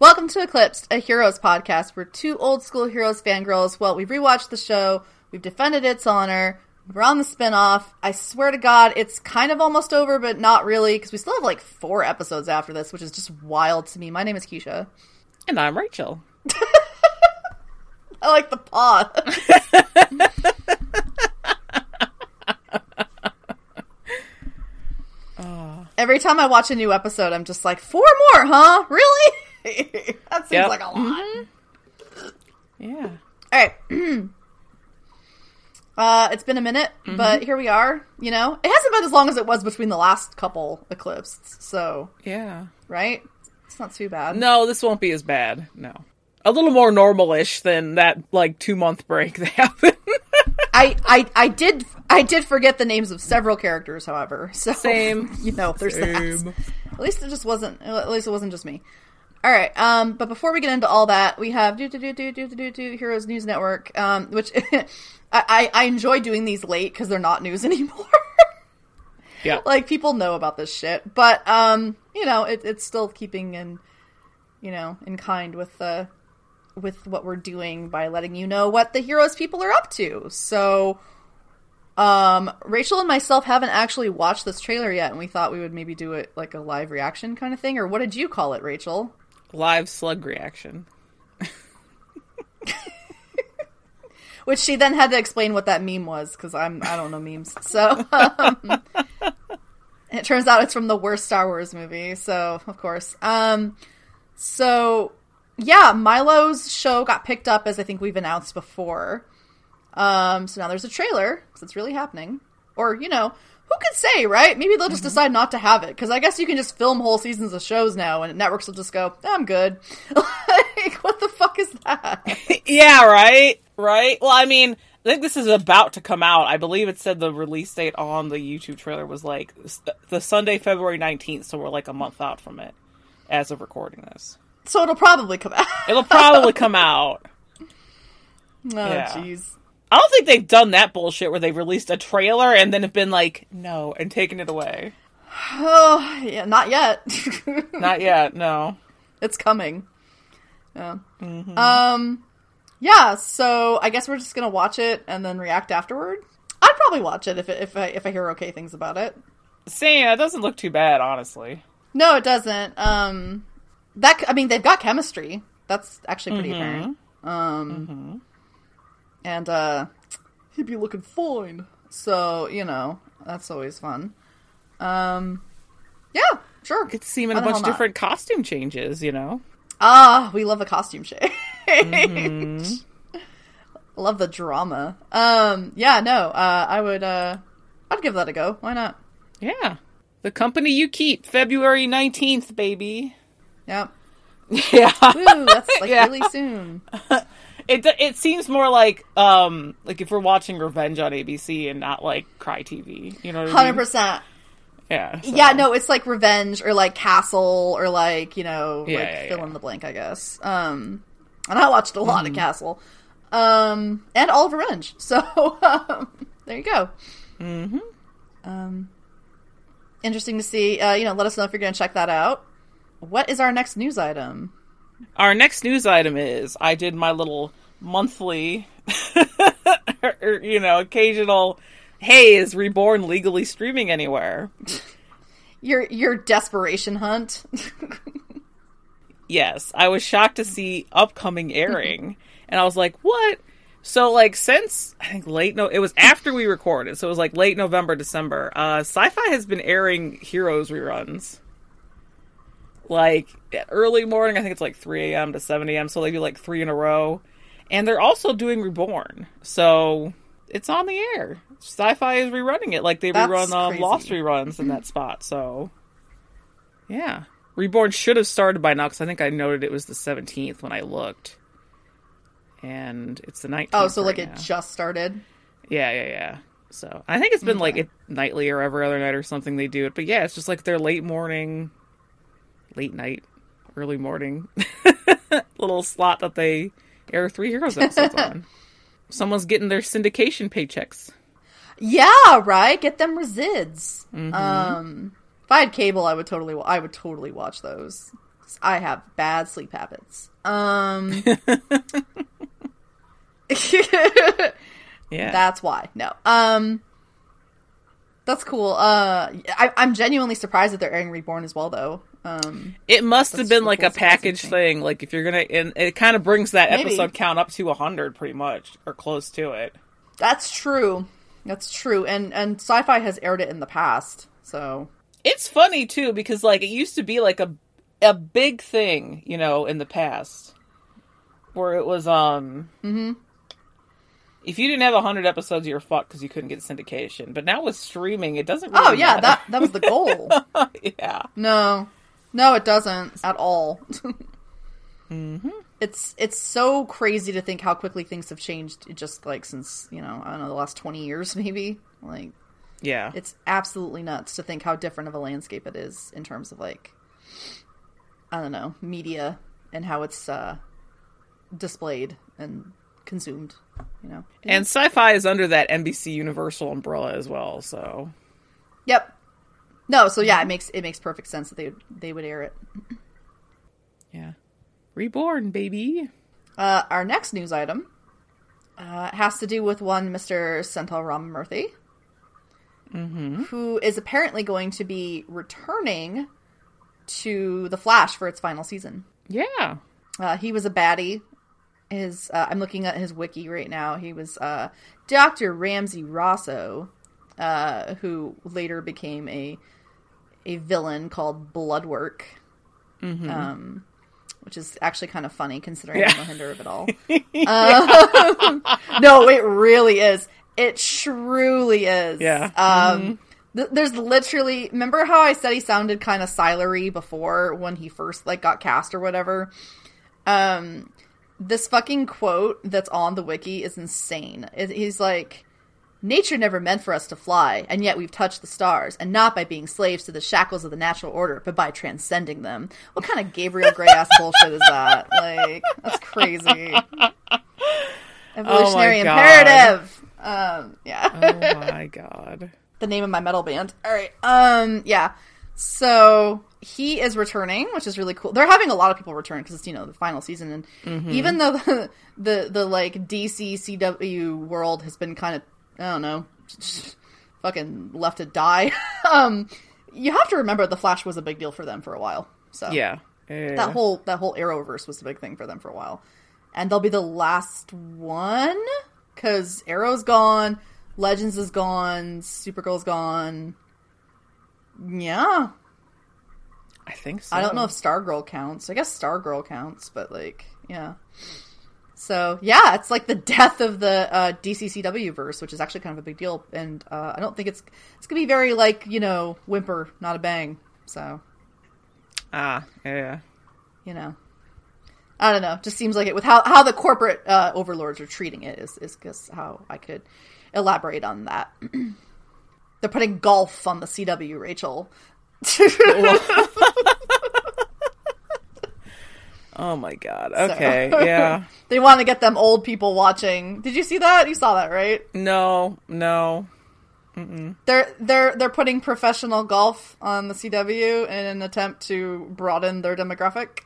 Welcome to Eclipsed, a Heroes podcast. We're two old school Heroes fangirls. Well, we've rewatched the show, we've defended its honor, we're on the spinoff. I swear to God, it's kind of almost over, but not really, because we still have like four episodes after this, which is just wild to me. My name is Keisha. And I'm Rachel. I like the paw. Every time I watch a new episode, I'm just like, four more, huh? Really? that seems Yep. like a lot. Yeah. All right. uh, it's been a minute, Mm-hmm. but here we are. You know, it hasn't been as long as it was between the last couple eclipses, so Yeah. right? It's not too bad. No, this won't be as bad. No. A little more normal-ish than that like 2-month break that happened. I, I, I did, I did forget the names of several characters, however. So Same. you know, there's that. At least it just wasn't. At least it wasn't just me. All right. Um, but before we get into all that, we have do do do do do do do Heroes News Network, um, which I, I enjoy doing these late because they're not news anymore. Yeah. like people know about this shit, but um, you know, it, it's still keeping in, you know, in kind with uh with what we're doing by letting you know what the heroes people are up to. So, um, Rachel and myself haven't actually watched this trailer yet, and we thought we would maybe do it like a live reaction kind of thing. Or what did you call it, Rachel? Live slug reaction. Which she then had to explain what that meme was because I'm I don't know memes. So um, it turns out it's from the worst Star Wars movie. So of course, um, so yeah, Milo's show got picked up as I think we've announced before. Um, so now there's a trailer because it's really happening. Or you know, who could say, right? Maybe they'll just mm-hmm. decide not to have it because I guess you can just film whole seasons of shows now, and networks will just go, "I'm good." like, what the fuck is that? yeah, right? Right? Well, I mean, I think this is about to come out. I believe it said the release date on the YouTube trailer was like the Sunday, February 19th, so we're like a month out from it as of recording this. So it'll probably come out. It'll probably come out. Oh, Yeah. I don't think they've done that bullshit where they've released a trailer and then have been like, no, and taken it away. Oh, yeah, not yet. Not yet, no. it's coming. Yeah. Um, yeah. So I guess we're just gonna watch it and then react afterward. I'd probably watch it if it, if I if I hear okay things about it. Same, it doesn't look too bad, honestly. No, it doesn't. Um, that I mean, they've got chemistry. That's actually pretty apparent. Um, and uh, he'd be looking fine. So you know, that's always fun. Um, yeah, sure. Get to see him in a Why bunch of not? different costume changes, you know? Ah, we love a costume change. love the drama. Um, yeah, no, uh, I would, uh, I'd give that a go. Why not? Yeah. The company you keep, February 19th, baby. Yeah. Yeah. Woo, that's like Yeah. really soon. It it seems more like um like if we're watching Revenge on ABC and not like Cry TV, you know what I Hundred mean? percent. Yeah. so- Yeah, no, it's like Revenge or like Castle or like you know Yeah, like yeah, fill yeah. in the blank, I guess. Um, and I watched a Mm-hmm. lot of Castle, um, and all of Revenge. So um, there you go. Mm-hmm. Um, interesting to see. Uh, you know, let us know if you're going to check that out. What is our next news item? Our next news item is I did my little monthly, or, you know, occasional. Hey, is Reborn legally streaming anywhere? Your your desperation hunt. Yes, I was shocked to see upcoming airing, and I was like, "What?" So, like, since I think late no, it was after we recorded, so it was like late November, December. Uh, Syfy has been airing Heroes reruns, like early morning. I think it's like three a.m. to seven a.m. So they do like three in a row, and they're also doing Reborn. So it's on the air. Syfy is rerunning it, like they That's rerun um, crazy. Lost reruns in that spot. So yeah. Reborn should have started by now because I think I noted it was the 17th when I looked. And it's the 19th. Oh, so right like it just started. Yeah, yeah, yeah. So I think it's been like it nightly or every other night or something they do it. But yeah, it's just like their late morning, late night, early morning little slot that they air three Heroes episodes on. Someone's getting their syndication paychecks. Yeah, right. Get them resids. Mm-hmm. Um, if I had cable, I would totally, I would totally watch those. I have bad sleep habits. Um, Yeah. that's why. No. Um, that's cool. Uh, I, I'm genuinely surprised that they're airing Reborn as well, though. Um, it must have been like a package thing. Like if you're gonna, and it kind of brings that Maybe. episode count up to hundred, pretty much, or close to it. that's true. That's true. And and Syfy has aired it in the past, so It's funny too because like it used to be like a a big thing, you know, in the past, where it was um. Mm-hmm. If you didn't have hundred episodes, you're fucked because you couldn't get syndication. But now with streaming, it doesn't. Really oh yeah, matter. that that was the goal. yeah. No, no, it doesn't at all. Mm-hmm. It's it's so crazy to think how quickly things have changed. Just like since you know I don't know the last twenty years, maybe. Like Yeah. it's absolutely nuts to think how different of a landscape it is in terms of like I don't know media and how it's uh, displayed and consumed. You know. and Syfy is under that NBC Universal umbrella as well. So Yep. No, so yeah, it makes it makes perfect sense that they they would air it. yeah, reborn baby. Uh, our next news item uh, has to do with one Mr. Sendhil Ramamurthy, who is apparently going to be returning to The Flash for its final season. Yeah. Uh, he was a baddie. His uh, I'm looking at his wiki right now. He was uh, Dr. Ramsey Rosso, uh, who later became a a villain called Bloodwork, um, which is actually kind of funny considering Yeah. the Mohinder of it all. Um, no, it really is. It truly is. Yeah. Um, th- there's literally. Remember how I said he sounded kind of Sylar-y before when he first like got cast or whatever. Um, this fucking quote that's on the wiki is insane. It, he's like, "Nature never meant for us to fly, and yet we've touched the stars, and not by being slaves to the shackles of the natural order, but by transcending them." What kind of Gabriel Gray ass bullshit is that? Like, that's crazy. Evolutionary Oh imperative. Um, yeah. Oh my god. the name of my metal band. All right. Um. Yeah. So he is returning, which is really cool. They're having a lot of people return because it's you know the final season, and Mm-hmm. even though the, the the like DC CW world has been kind of I don't know, fucking left to die. um, you have to remember the Flash was a big deal for them for a while. So Yeah. Yeah. that whole that whole Arrowverse was a big thing for them for a while, and they'll be the last one because Arrow's gone, Legends is gone, Supergirl's gone. Yeah, I think so. I don't know if Stargirl counts. I guess Stargirl counts, but like, yeah. So yeah, it's like the death of the uh, DCCW verse, which is actually kind of a big deal, and uh, I don't think it's it's gonna be very like you know whimper, not a bang. So. Ah, yeah. you know. I don't know. Just seems like it with how, how the corporate uh, overlords are treating it is is just how i could elaborate on that. They're putting golf on the cw rachel Oh my god. Okay. Yeah. they want to get them old people watching did you see that you saw that right No. No. they're they're they're putting professional golf on the cw in an attempt to broaden their demographic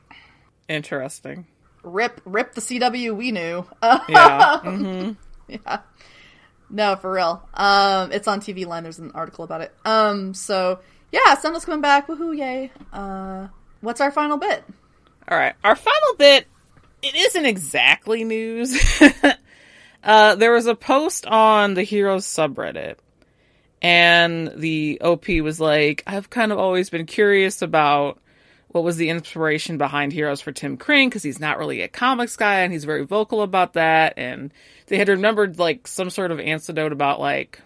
Interesting. rip rip the cw we knew Yeah. hmm yeah. No, for real. Um, it's on TV Line. There's an article about it. Um, so yeah, Sendhil's coming back. Woohoo! Yay! Uh, what's our final bit? All right. Our final bit. It isn't exactly news. uh, there was a post on the Heroes subreddit, and the OP was like, "I've kind of always been curious about." What was the inspiration behind Heroes for Tim Kring? Because he's not really a comics guy, and he's very vocal about that. And they had remembered like some sort of anecdote about like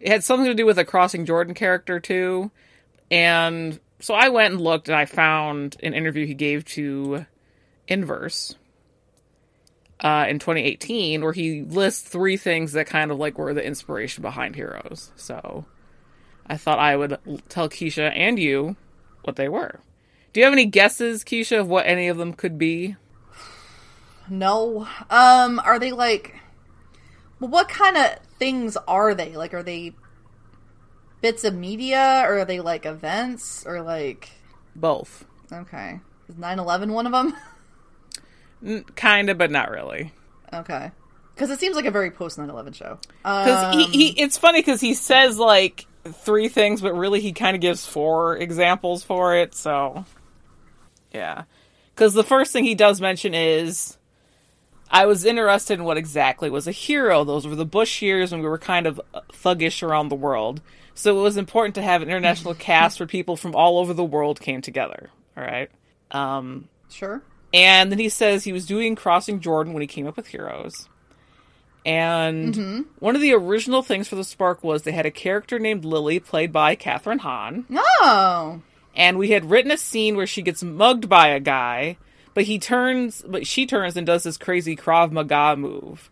it had something to do with a Crossing Jordan character too. And so I went and looked and I found an interview he gave to Inverse uh, in 2018 where he lists three things that kind of like were the inspiration behind Heroes. So I thought I would tell Keisha and you what they were. Do you have any guesses, Keisha, of what any of them could be? No. Um, are they like? Well, what kind of things are they? Like, are they bits of media, or are they like events, or like? Both. Okay. Is 9/11 one of them? Kind of, but not really. okay. Because it seems like a very post 9/11 show. Because Um, he, he, it's funny because he says like three things, but really he kind of gives four examples for it. So, yeah. Because the first thing he does mention is, I was interested in what exactly was a hero. Those were the Bush years when we were kind of thuggish around the world. So it was important to have an international cast where people from all over the world came together. All right. Um, sure. and then he says he was doing Crossing Jordan when he came up with Heroes. And Mm-hmm. one of the original things for the Spark was they had a character named Lily, played by Kathryn Hahn. Oh. And we had written a scene where she gets mugged by a guy, but he turns, but she turns and does this crazy Krav Maga move.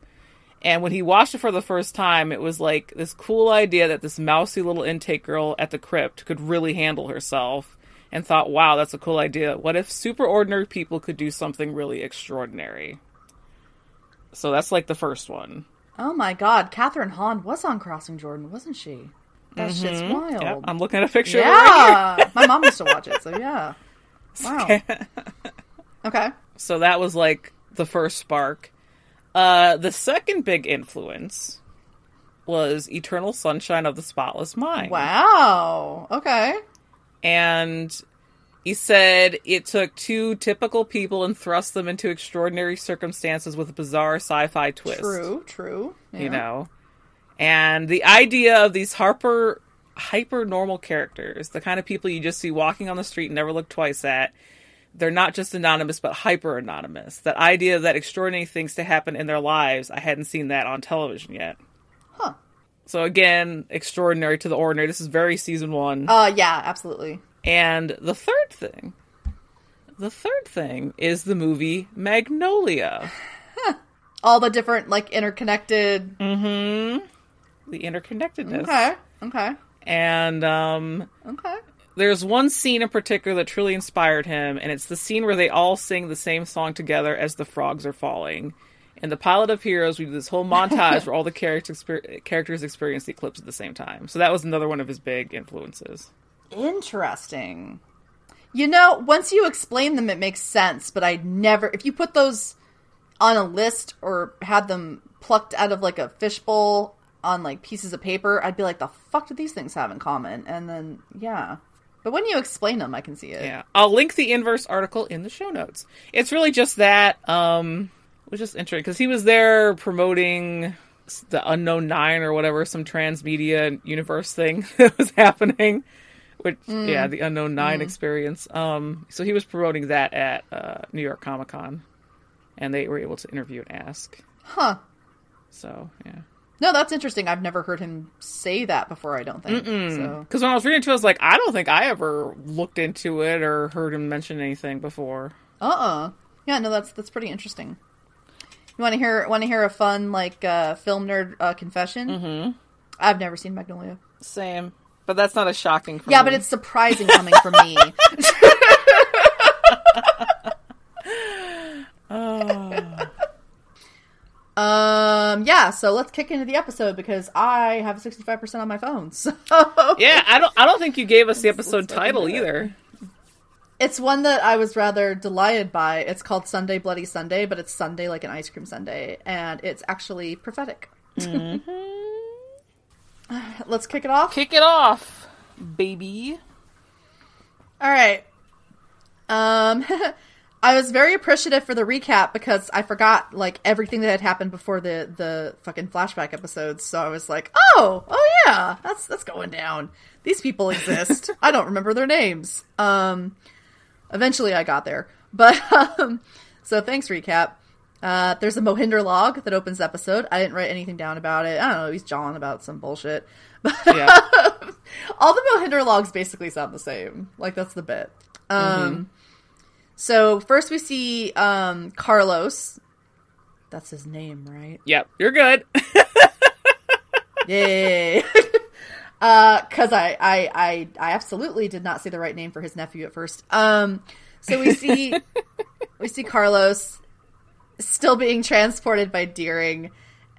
And when he watched it for the first time, it was like this cool idea that this mousy little intake girl at the crypt could really handle herself. And thought, wow, that's a cool idea. What if super ordinary people could do something really extraordinary? So that's like the first one. Oh my God, Kathryn Hahn was on Crossing Jordan, wasn't she? That shit's mm-hmm. wild. Yep, I'm looking at a picture her right yeah, my mom used to watch it, so yeah. Wow. Okay. so that was like the first spark. Uh, the second big influence was Eternal Sunshine of the Spotless Mind. Wow. Okay. And he said it took two typical people and thrust them into extraordinary circumstances with a bizarre sci-fi twist. True. True. You know, and the idea of these Harper hyper normal characters, the kind of people you just see walking on the street and never look twice at, they're not just anonymous but hyper anonymous. That idea that extraordinary things to happen in their lives, I hadn't seen that on television yet. Huh. So again, extraordinary to the ordinary. This is very season one. Uh, yeah, absolutely. And the third thing, the third thing is the movie Magnolia. All the different like interconnected. Mhm. The interconnectedness. Okay. Okay. And um, Okay. There's one scene in particular that truly inspired him, and it's the scene where they all sing the same song together as the frogs are falling. In the pilot of Heroes, we do this whole montage where all the characters characters experience the eclipse at the same time. So that was another one of his big influences. Interesting. You know, once you explain them, it makes sense. But I never, if you put those on a list or had them plucked out of like a fishbowl on like pieces of paper, I'd be like, the fuck do these things have in common? And then, yeah. But when you explain them, I can see it. Yeah, I'll link the inverse article in the show notes. It's really just that. Um, it was just interesting because he was there promoting the Unknown Nine or whatever, some transmedia universe thing that was happening. Which, yeah, the Unknown Nine experience. Um, so he was promoting that at uh, New York Comic Con, and they were able to interview and ask. Huh. So yeah, No, that's interesting. I've never heard him say that before, I don't think. So, because when I was reading it, I was like, I don't think I ever looked into it or heard him mention anything before. uh uh Yeah, no, that's that's pretty interesting. You want to hear want to hear a fun like uh, film nerd uh, confession? Mm-hmm. I've never seen Magnolia. Same, but that's not a shocking. Yeah, me. but it's surprising coming from me. yeah. So let's kick into the episode because I have sixty five percent on my phone. So Yeah, I don't. I don't think you gave us the episode let's look title either. it's one that I was rather delighted by. It's called Sunday Bloody Sunday, but it's Sunday like an ice cream Sunday, and it's actually prophetic. let's kick it off. Kick it off, baby. All right. Um, I was very appreciative for the recap because I forgot like everything that had happened before the the fucking flashback episodes. So I was like, oh, oh yeah, that's that's going down. These people exist. I don't remember their names. Um, eventually I got there, but um, so thanks recap. Uh, there's a Mohinder log that opens the episode. I didn't write anything down about it. I don't know. He's jawing about some bullshit. But Yeah, all the Mohinder logs basically sound the same. Like that's the bit. Um, so first we see um Carlos. That's his name, right? yep. You're good. Yay! uh, cause I, I, I, I absolutely did not say the right name for his nephew at first. Um, so we see, we see Carlos still being transported by Deering,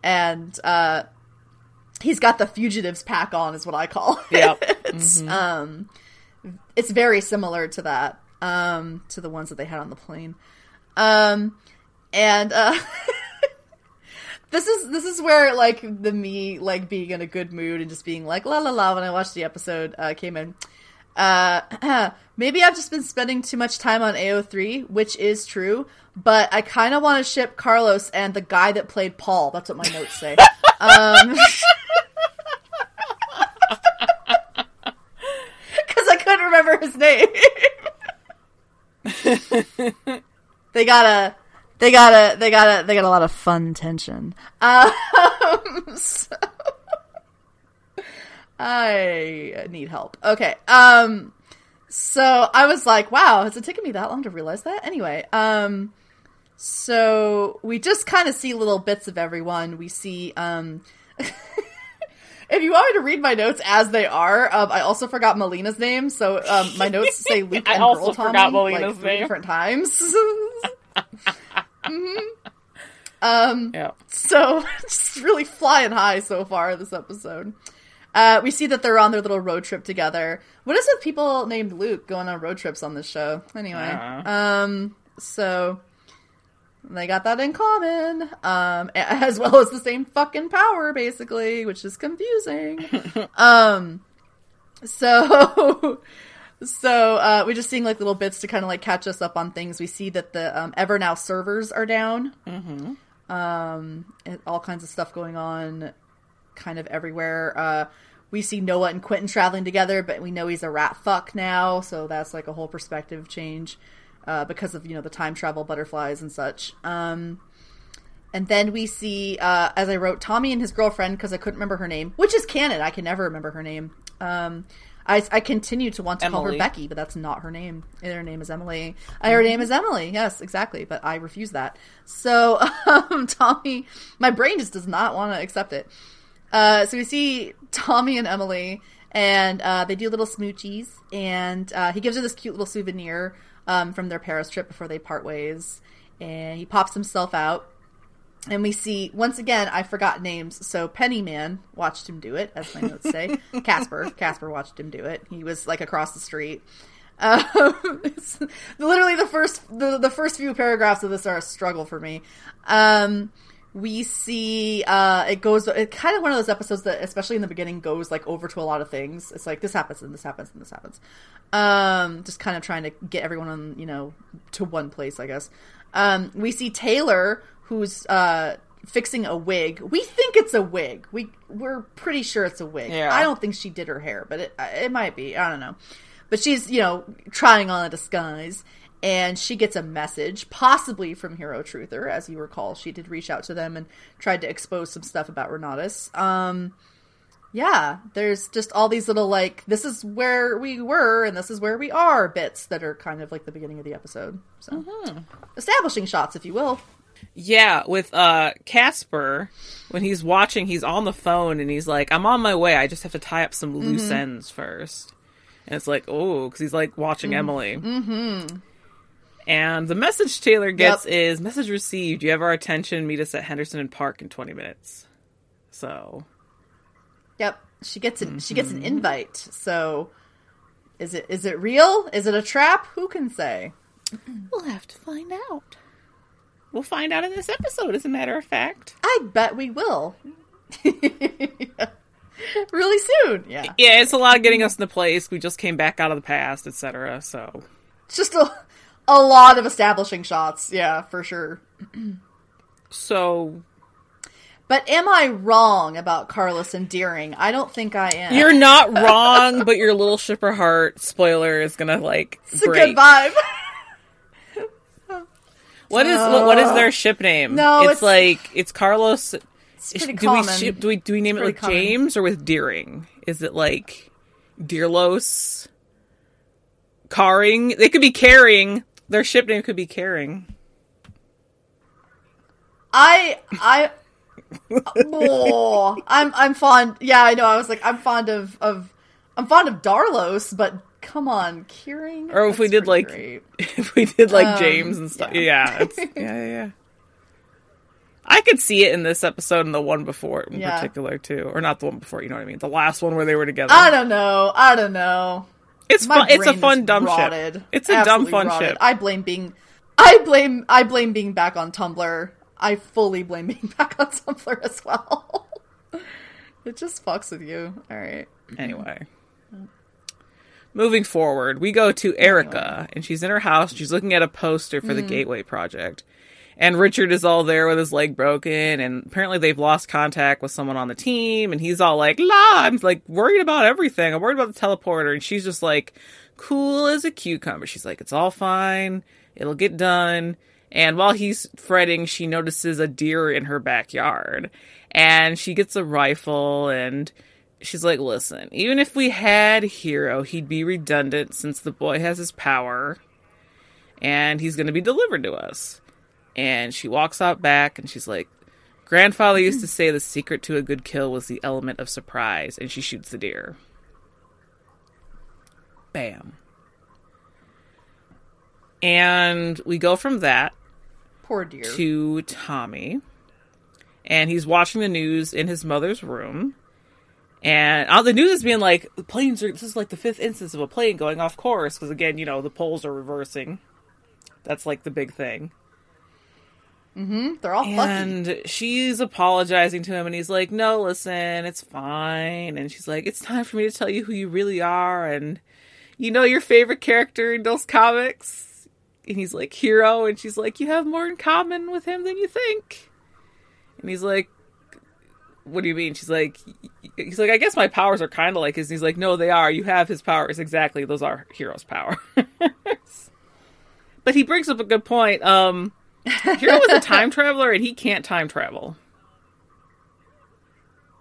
and uh, he's got the fugitives pack on, is what I call. it. Yep. It's um, it's very similar to that um, to the ones that they had on the plane. Um, and uh, this is this is where like the me like being in a good mood and just being like la la la when I watched the episode uh, came in. Uh, maybe I've just been spending too much time on AO3, which is true, but I kind of want to ship Carlos and the guy that played Paul. That's what my notes say. um, because I couldn't remember his name. they got a, they got a, they got a, they got a lot of fun tension. Um, so I need help. Okay. Um, so I was like, wow, has it taken me that long to realize that? Anyway, um, so we just kind of see little bits of everyone. We see, um, if you want me to read my notes as they are, um, I also forgot Malina's name, so um, my notes say Luke I and also Girl Tommy forgot Malina's like three name. different times. Mhm. Um, Yeah. so just really flying high so far this episode. Uh, we see that they're on their little road trip together. What is it? People named Luke going on road trips on this show. Anyway, Yeah. um, so they got that in common, um, as well as the same fucking power, basically, which is confusing. um, so. So uh, we're just seeing like little bits to kind of like catch us up on things. We see that the um, Evernow servers are down. Um, and all kinds of stuff going on, kind of everywhere. Uh, we see Noah and Quentin traveling together, but we know he's a rat fuck now, so that's like a whole perspective change uh, because of you know the time travel butterflies and such. Um, and then we see, uh, as I wrote, Tommy and his girlfriend because I couldn't remember her name, which is canon. I can never remember her name. Um, I, I continue to want to call her Becky, but that's not her name. Her name is Emily. Uh, Her name is Emily. Yes, exactly. But I refuse that. So um, Tommy, my brain just does not want to accept it. Uh, so we see Tommy and Emily, and uh, they do little smoochies, and uh, he gives her this cute little souvenir um, from their Paris trip before they part ways, and he pops himself out. And we see once again, I forgot names. So Pennyman watched him do it, as my notes say. Caspar, Caspar watched him do it. He was like across the street. Um, literally, the first the, the first few paragraphs of this are a struggle for me. Um, we see uh, it goes it kind of one of those episodes that, especially in the beginning, goes like over to a lot of things. It's like this happens and this happens and this happens. Um, just kind of trying to get everyone on you know to one place, I guess. Um, we see Taylor who's uh, fixing a wig. We think it's a wig. We we're pretty sure it's a wig. Yeah. I don't think she did her hair, but it it might be. I don't know. But she's you know trying on a disguise, and she gets a message, possibly from Hero Truther. As you recall, she did reach out to them and tried to expose some stuff about Renautas. Um, yeah, there's just all these little like this is where we were and this is where we are bits that are kind of like the beginning of the episode. So establishing shots, if you will. Yeah, with uh Caspar, when he's watching, he's on the phone and he's like, "I'm on my way. I just have to tie up some loose Mm-hmm. ends first. And it's like, oh, because he's like watching Emily. Mm-hmm. And the message Taylor gets Yep. is message received. You have our attention. Meet us at Henderson and Park in 20 minutes. So Yep, she gets an she gets an invite. So is it is it real? Is it a trap? Who can say? we'll have to find out. We'll find out in this episode, as a matter of fact. I bet we will. really soon. Yeah. Yeah, it's a lot of getting us into place. We just came back out of the past, etc. So It's just a a lot of establishing shots. Yeah, for sure. so But am I wrong about Carlos and Deering? I don't think I am. You're not wrong, but your little shipper heart spoiler is gonna like it's a break. good vibe. What is what, what is their uh, ship name? No, it's, it's- like it's Carlos. It's do common. we ship? Do we do we name it like common. James or with Deering? Is it like Deerlos? Carring? They could be carrying. Their ship name could be Caring. I I oh, I'm I'm fond. Yeah, I know. I was like, I'm fond of of I'm fond of Darlos, but come on, Kieran. Or if we did like great. if we did like Um, James and stuff. yeah. Yeah, yeah, yeah. I could see it in this episode and the one before in Yeah. particular too, or not the one before. You know what I mean? The last one where they were together. I don't know. I don't know. It's My fun. It's a fun dumb rotted. ship. It's a dumb fun rotted. ship. I blame being, I blame, I blame being back on Tumblr. I fully blame being back on Tumblr as well. it just fucks with you. All right. Anyway. Moving forward, we go to Erica, and she's in her house. She's looking at a poster for the mm. Gateway Project. And Richard is all there with his leg broken, and apparently they've lost contact with someone on the team, and he's all like, La, I'm like worried about everything. I'm worried about the teleporter. And she's just like, cool as a cucumber. She's like, it's all fine. It'll get done. And while he's fretting, she notices a deer in her backyard. And she gets a rifle and she's like, listen, even if we had Hiro, he'd be redundant since the boy has his power and he's going to be delivered to us. And she walks out back and she's like, Grandfather used to say the secret to a good kill was the element of surprise, and she shoots the deer. Bam. And we go from that Poor dear. to Tommy. And he's watching the news in his mother's room. And all the news is being like, the planes are, this is like the fifth instance of a plane going off course. Because again, you know, the poles are reversing. That's like the big thing. They're all fucky. And she's apologizing to him, and he's like, No, listen, it's fine. And she's like, It's time for me to tell you who you really are. And you know your favorite character in those comics? And he's like, Hiro. And she's like, You have more in common with him than you think. And he's like, What do you mean? She's like, He's like, I guess my powers are kind of like his. And he's like, No, they are. You have his powers. Exactly. Those are Hiro's power. but he brings up a good point. Um, Hiro is a time traveler and he can't time travel.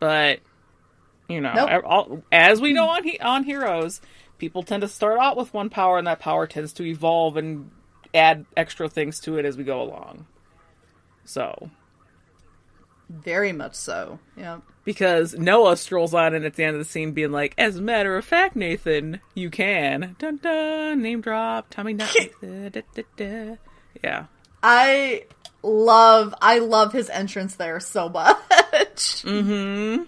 But you know, Nope. all, as we know on he, on Heroes, people tend to start out with one power and that power tends to evolve and add extra things to it as we go along. So, Very much so. Yeah. because Noah strolls on in at the end of the scene being like, "As a matter of fact, Nathan, you can." Dun dun, name drop, Tommy Nathan. da, da, da. Yeah. I love I love his entrance there so much. Mm. Hmm.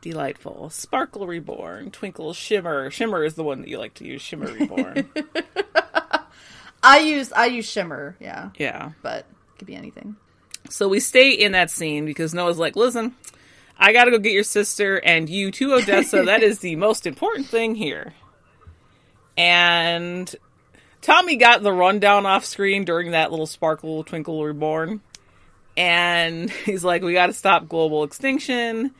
Delightful. Sparkle Reborn. Twinkle Shimmer. Shimmer is the one that you like to use. Shimmer Reborn. I use I use shimmer, yeah, yeah. but it could be anything. So we stay in that scene because Noah's like, listen, I gotta go get your sister and you to Odessa. that is the most important thing here. And Tommy got the rundown off screen during that little Sparkle Twinkle Reborn. And he's like, we gotta stop global extinction.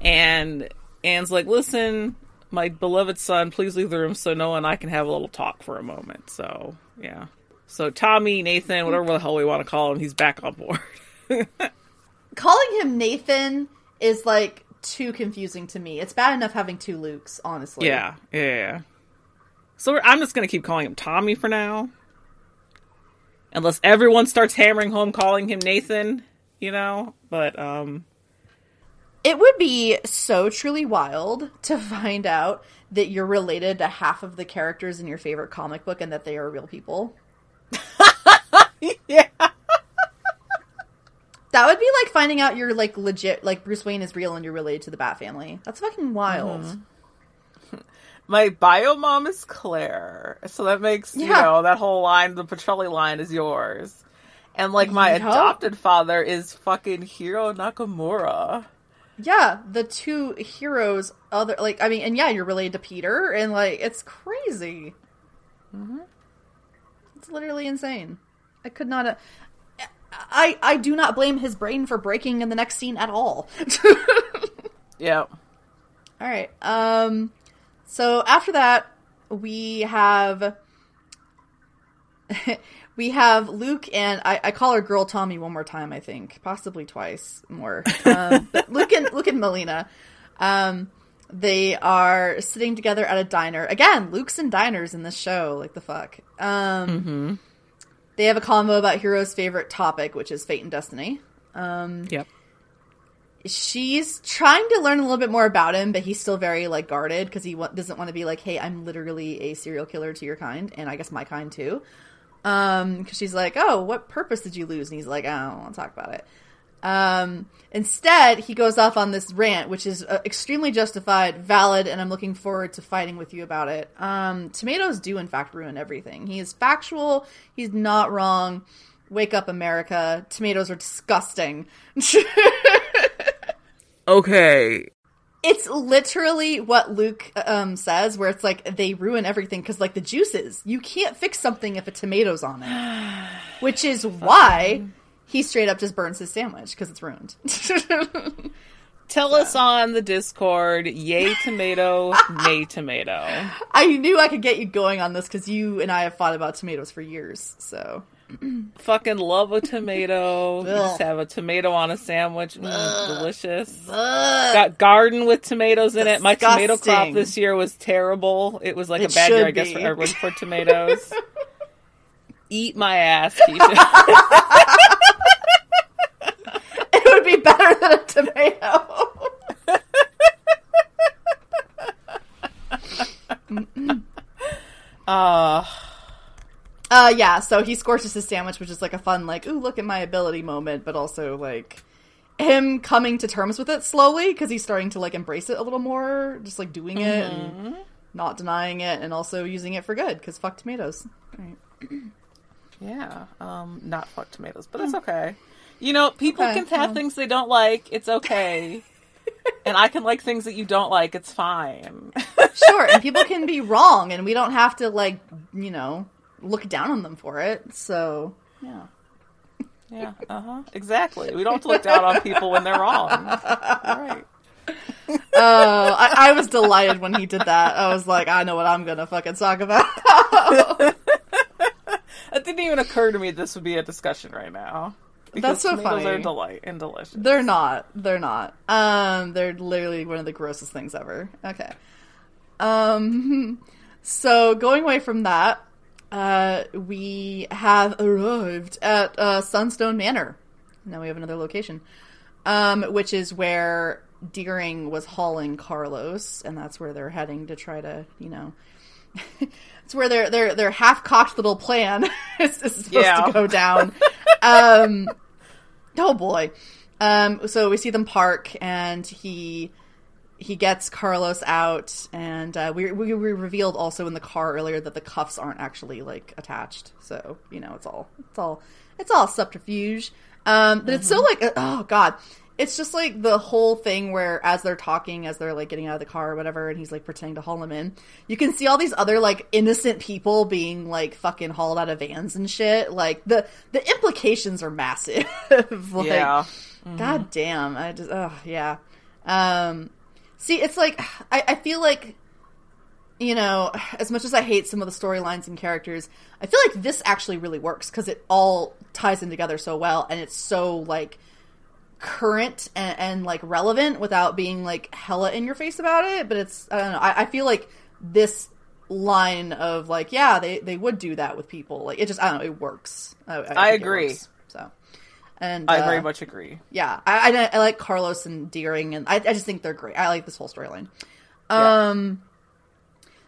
And Anne's like, listen, my beloved son, please leave the room so Noah and I can have a little talk for a moment. So, yeah. So Tommy, Nathan, whatever the hell we want to call him, he's back on board. Calling him Nathan is like too confusing to me. It's bad enough having two Lukes, honestly. Yeah, yeah, yeah. So we're- I'm just gonna keep calling him Tommy for now, unless everyone starts hammering home calling him Nathan. You know, but um, It would be so truly wild to find out that you're related to half of the characters in your favorite comic book and that they are real people. yeah, That would be like finding out you're like legit, like Bruce Wayne is real and you're related to the Bat family. That's fucking wild. Mm-hmm. My bio mom is Claire, so that makes you know that whole line, the Petrelli line, is yours, and like my Yup. adopted father is fucking Hiro Nakamura. Yeah, the two heroes, other like I mean, and yeah, you're related to Peter, and like it's crazy. Mm-hmm. It's literally insane. I could not. Uh, I I do not blame his brain for breaking in the next scene at all. Yeah. All right. Um. So after that, we have we have Luke and I, I call her Girl Tommy one more time. I think possibly twice more. Um, but Luke and Luke and Malina, um, they are sitting together at a diner again. Luke's in diners in this show. Like the fuck. Um. They have a convo about Hero's favorite topic, which is fate and destiny Yep. She's trying to learn a little bit more about him, but he's still very like guarded because he doesn't want to be like, "Hey, I'm literally a serial killer to your kind, and I guess my kind too." Um, because she's like, "Oh, what purpose did you lose?" And he's like, "I don't want to talk about it." Um, instead, he goes off on this rant, which is uh, extremely justified, valid, and I'm looking forward to fighting with you about it. Um, tomatoes do, in fact, ruin everything. He is factual. He's not wrong. Wake up, America. Tomatoes are disgusting. Okay. it's literally what Luke um, says, where it's like they ruin everything because, like, the juices. You can't fix something if a tomato's on it. Which is why he straight up just burns his sandwich because it's ruined. Tell us on the Discord, yay tomato, nay tomato. I knew I could get you going on this because you and I have fought about tomatoes for years. So Fucking love a tomato. Just have a tomato on a sandwich. Mm, delicious. Ugh. Got garden with tomatoes in it. My tomato crop this year was terrible. It was like It a bad year, I guess, for everyone for tomatoes. Eat my ass, it would be better than a tomato. uh, Uh, yeah, so he scorches his sandwich, which is like a fun, like, ooh, look at my ability moment, but also like him coming to terms with it slowly because he's starting to like embrace it a little more, just like doing it and not denying it, and also using it for good because fuck tomatoes. Right. yeah. Um, not fuck tomatoes, but that's okay. You know, people Okay, can have well. things they don't like. It's okay. and I can like things that you don't like. It's fine. Sure, and people can be wrong, and we don't have to like, you know, look down on them for it. So Yeah. Yeah, uh huh. Exactly. We don't look down on people when they're wrong. All right. Oh, I, I was delighted when he did that. I was like, I know what I'm gonna fucking talk about. It didn't even occur to me this would be a discussion right now. That's so funny. are delight and delicious. they're not. They're not. Um, they're literally one of the grossest things ever. Okay. Um, so going away from that, uh, we have arrived at uh, Sunstone Manor. Now we have another location, um, which is where Deering was hauling Carlos, and that's where they're heading to try to, you know, it's where their their their half cocked little plan is, is supposed Yeah. to go down. um, oh boy. Um, so we see them park, and he he gets Carlos out, and uh, we, we we revealed also in the car earlier that the cuffs aren't actually like attached. So you know, it's all it's all it's all subterfuge. Um, but it's so like oh god, it's just like the whole thing where as they're talking, as they're like getting out of the car or whatever, and he's like pretending to haul him in, you can see all these other like innocent people being like fucking hauled out of vans and shit. Like the the implications are massive. like, yeah. God damn. I just, oh, yeah. Um, see, it's like, I, I feel like, you know, as much as I hate some of the storylines and characters, I feel like this actually really works because it all ties in together so well and it's so, like, current and, and, like, relevant without being, like, hella in your face about it. But it's, I don't know, I, I feel like this line of, like, yeah, they, they would do that with people. Like, it just, I don't know, it works. I, I it agree. works. So. And I uh, very much agree. yeah, I, I, I like Carlos and Deering, and I, I just think they're great. I like this whole storyline. Yeah. Um,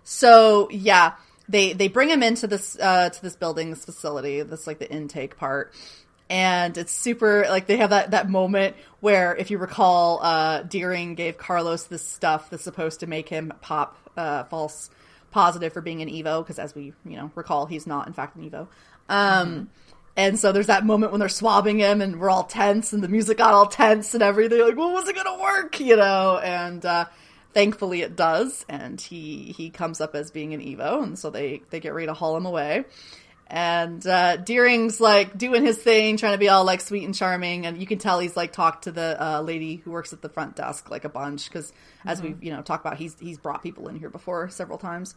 so yeah, they they bring him into this uh to this building, this facility, this like the intake part, and it's super like they have that that moment where, if you recall, uh, Deering gave Carlos this stuff that's supposed to make him pop uh false positive for being an Evo, because as we you know recall, he's not in fact an Evo. Um. And so there's that moment when they're swabbing him and we're all tense and the music got all tense and everything. Like, well, was it gonna work? You know? And uh, thankfully it does. And he he comes up as being an Evo, and so they they get ready to haul him away. And uh, Deering's like doing his thing, trying to be all like sweet and charming, and you can tell he's like talked to the uh, lady who works at the front desk like a bunch because as we you know talk about, he's he's brought people in here before several times.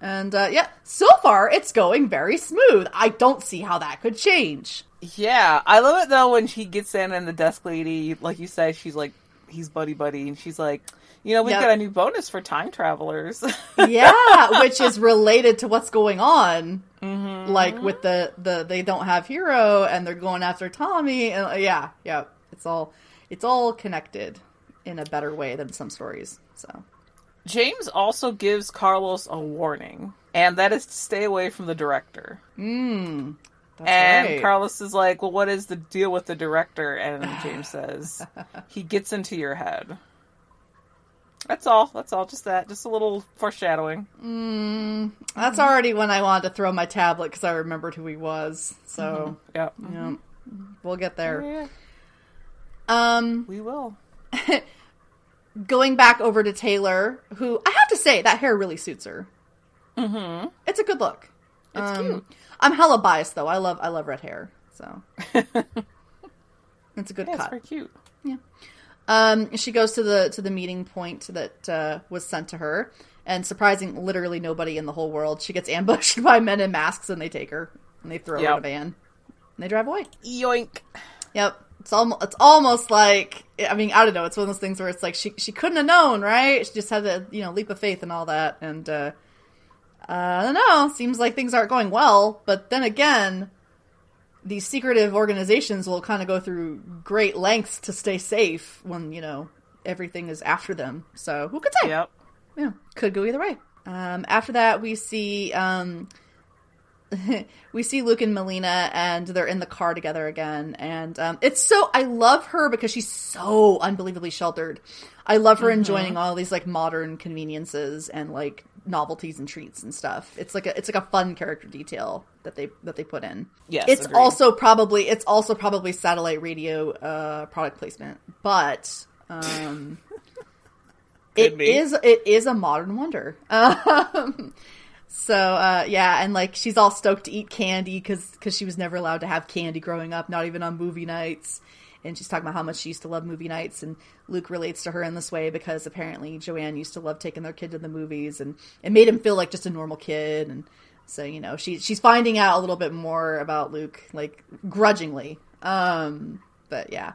And uh, yeah, so far it's going very smooth. I don't see how that could change. Yeah, I love it though when she gets in and the desk lady, like you said, she's like, he's buddy buddy, and she's like, you know, we've Yep. got a new bonus for time travelers. Yeah, which is related to what's going on. Like with the the they don't have Hiro and they're going after Tommy and uh, yeah, yeah, it's all it's all connected in a better way than some stories. So James also gives Carlos a warning, and that is to stay away from the director. Hmm. and right. Carlos is like, "Well, what is the deal with the director?" And James says, "He gets into your head." That's all. That's all. Just that. Just a little foreshadowing. Hmm. That's already when I wanted to throw my tablet because I remembered who he was. So mm-hmm. Yep. yeah, we'll get there. Yeah, Um, we will. going back over to Taylor, who I have to say that hair really suits her. Mm-hmm. It's a good look. It's Um, cute. I'm hella biased though. I love I love red hair, so it's a good Yeah, it's cut. very cute. Yeah. Um, she goes to the to the meeting point that uh, was sent to her, and surprising literally nobody in the whole world, she gets ambushed by men in masks, and they take her and they throw her in a van, and they drive away. Yoink. Yep. It's almost it's almost like I mean I don't know. It's one of those things where it's like she she couldn't have known, right? She just had a you know leap of faith and all that, and uh, uh, I don't know. Seems like things aren't going well, but then again, these secretive organizations will kind of go through great lengths to stay safe when you know everything is after them. So who could say? Yep. yeah, could go either way. Um, after that, we see um, we see Luke and Malina, and they're in the car together again. And um, it's so I love her because she's so unbelievably sheltered. I love her enjoying all these like modern conveniences and like novelties and treats and stuff. It's like a it's like a fun character detail that they that they put in. Yes, it's agreed. also probably it's also probably satellite radio uh, product placement, but. Um, it is it is a modern wonder. Um, so uh, yeah, and like she's all stoked to eat candy because she was never allowed to have candy growing up, not even on movie nights. And she's talking about how much she used to love movie nights, and Luke relates to her in this way because apparently Joanne used to love taking their kid to the movies, and it made him feel like just a normal kid. And so you know, she she's finding out a little bit more about Luke, like grudgingly. Um, but yeah,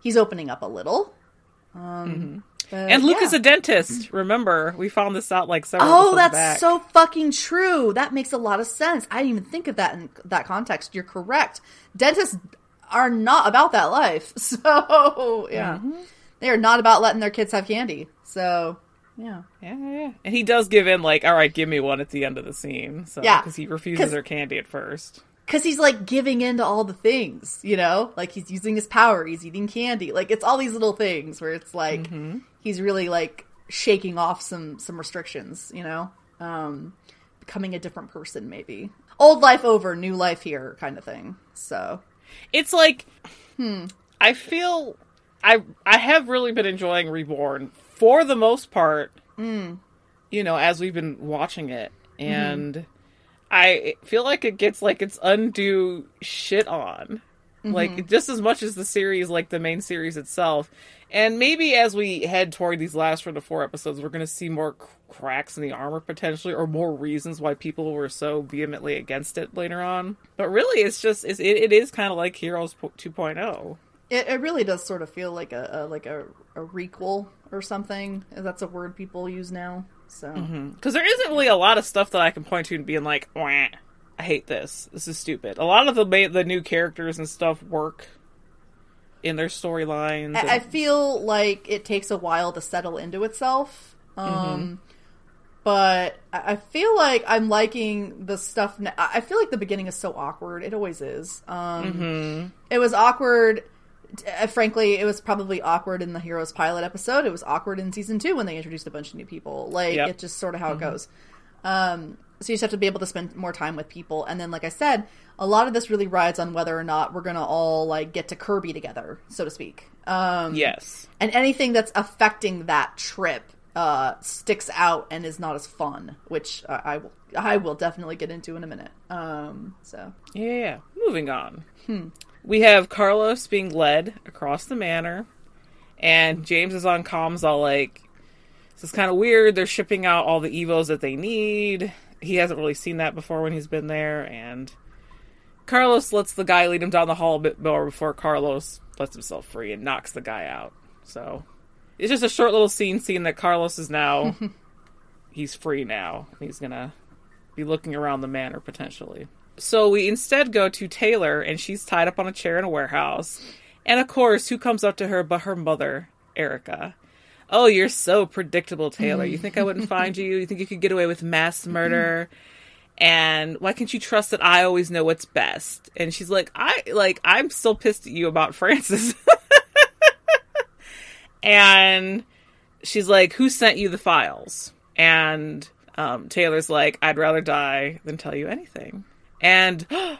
he's opening up a little. Um, but, And Luke yeah. is a dentist. Remember, we found this out like several. Oh, that's back. so fucking true. That makes a lot of sense. I didn't even think of that in that context. You're correct. Dentists are not about that life. So, yeah. Mm-hmm. They are not about letting their kids have candy. So, yeah. Yeah, yeah, yeah. And he does give in, like, all right, give me one at the end of the scene. So, Yeah. because he refuses her candy at first. Cuz he's like giving in to all the things, you know? Like he's using his power, he's eating candy. Like it's all these little things where it's like Mm-hmm. He's really like shaking off some some restrictions, you know? Um becoming a different person maybe. Old life over, new life here kind of thing. So, It's like, hmm. I feel, I I have really been enjoying Reborn for the most part. You know, as we've been watching it, and I feel like it gets like its undue shit on, like mm-hmm. just as much as the series, like the main series itself. And maybe as we head toward these last sort of four episodes, we're going to see more cracks in the armor potentially, or more reasons why people were so vehemently against it later on. But really, it's just it's, it, it is kind of like Heroes po- oh. 2.0. It, it really does sort of feel like a, a like a, a requel or something. That's a word people use now. So mm-hmm. Because there isn't really a lot of stuff that I can point to and being like, Wah, I hate this. This is stupid. A lot of the ma- the new characters and stuff work in their storylines. I, I feel like it takes a while to settle into itself. Um, But I I feel like I'm liking the stuff. Now. I feel like the beginning is so awkward. It always is. Um, It was awkward. uh, Frankly, it was probably awkward in the Heroes pilot episode. It was awkward in season two when they introduced a bunch of new people. Like Yep. it's just sort of how it goes. Um, so you just have to be able to spend more time with people. And then, like I said, a lot of this really rides on whether or not we're gonna all like get to Kirby together, so to speak. Um, yes. and anything that's affecting that trip uh, sticks out and is not as fun, which uh, I will I will definitely get into in a minute. Um, so Yeah. Moving on. We have Carlos being led across the manor, and James is on comms all like, this is kind of weird. They're shipping out all the Evos that they need. He hasn't really seen that before when he's been there, and Carlos lets the guy lead him down the hall a bit more before Carlos lets himself free and knocks the guy out. So it's just a short little scene seeing that Carlos is now he's free now. He's gonna be looking around the manor potentially. So we instead go to Taylor, and she's tied up on a chair in a warehouse. And of course, who comes up to her but her mother, Erica? Oh, you're so predictable, Taylor. You think I wouldn't find you? You think you could get away with mass murder? And why can't you trust that I always know what's best? And she's like, I like I'm still pissed at you about Francis. and she's like, Who sent you the files? And um, Taylor's like, I'd rather die than tell you anything. And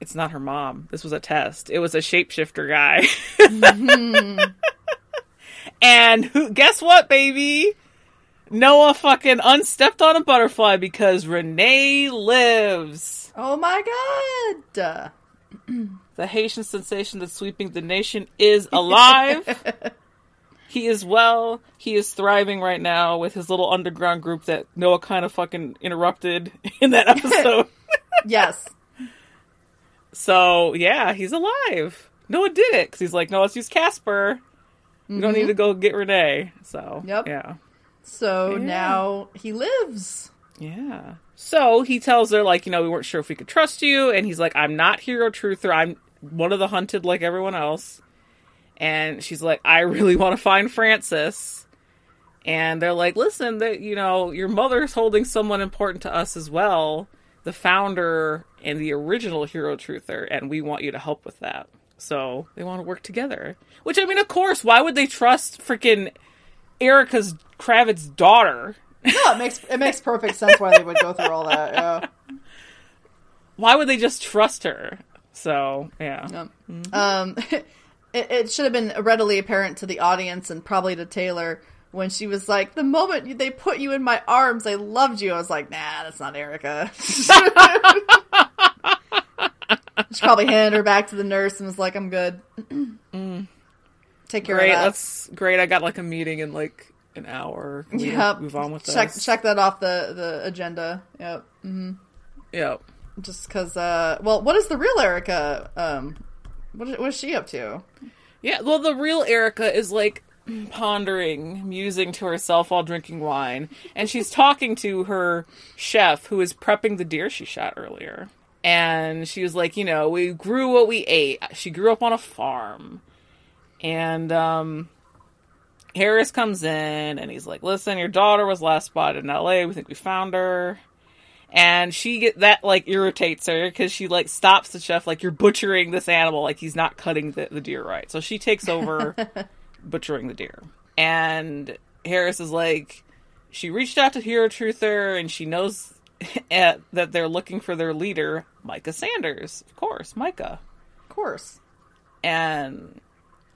it's not her mom. This was a test. It was a shapeshifter guy. and who, guess what, baby? Noah fucking unstepped on a butterfly because Renee lives. Oh my god! The Haitian sensation that's sweeping the nation is alive. he is well. He is thriving right now with his little underground group that Noah kind of fucking interrupted in that episode. yes. So yeah, he's alive. Noah did it because he's like, no, let's use Caspar. We don't need mm-hmm. to go get Renee. So Yep. yeah, So Yeah. now he lives. yeah. So he tells her like, you know, we weren't sure if we could trust you, and he's like, I'm not hero truther. I'm one of the hunted like everyone else. And she's like, I really want to find Francis. And they're like, listen, that you know, your mother's holding someone important to us as well, the founder and the original hero truther, and we want you to help with that. So they want to work together. Which I mean, of course, why would they trust freaking Erica's Kravid daughter? No, it makes it makes perfect sense why they would go through all that. Yeah. Why would they just trust her? So yeah. Yep. Um, it, it should have been readily apparent to the audience and probably to Taylor when she was like, "The moment they put you in my arms, I loved you." I was like, "Nah, that's not Erica." she probably handed her back to the nurse and was like, "I'm good. Take care Great, of that." that's great. I got like a meeting in like an hour. Can Yep. Move on with check this. check that off the the agenda. Yep. Yep. Just because. Uh, well, what is the real Erica? Um, what is, what is she up to? Yeah, well, the real Erica is like pondering, musing to herself while drinking wine, and she's talking to her chef who is prepping the deer she shot earlier. And she was like, you know, we grew what we ate. She grew up on a farm. And um Harris comes in and he's like, "Listen, your daughter was last spotted in LA. We think we found her." And she get that like irritates her because she like stops the chef like you're butchering this animal like he's not cutting the, the deer right. So she takes over butchering the deer. And Harris is like, she reached out to Hero Truther and she knows at, that they're looking for their leader, Micah Sanders. Of course, Micah. Of course. And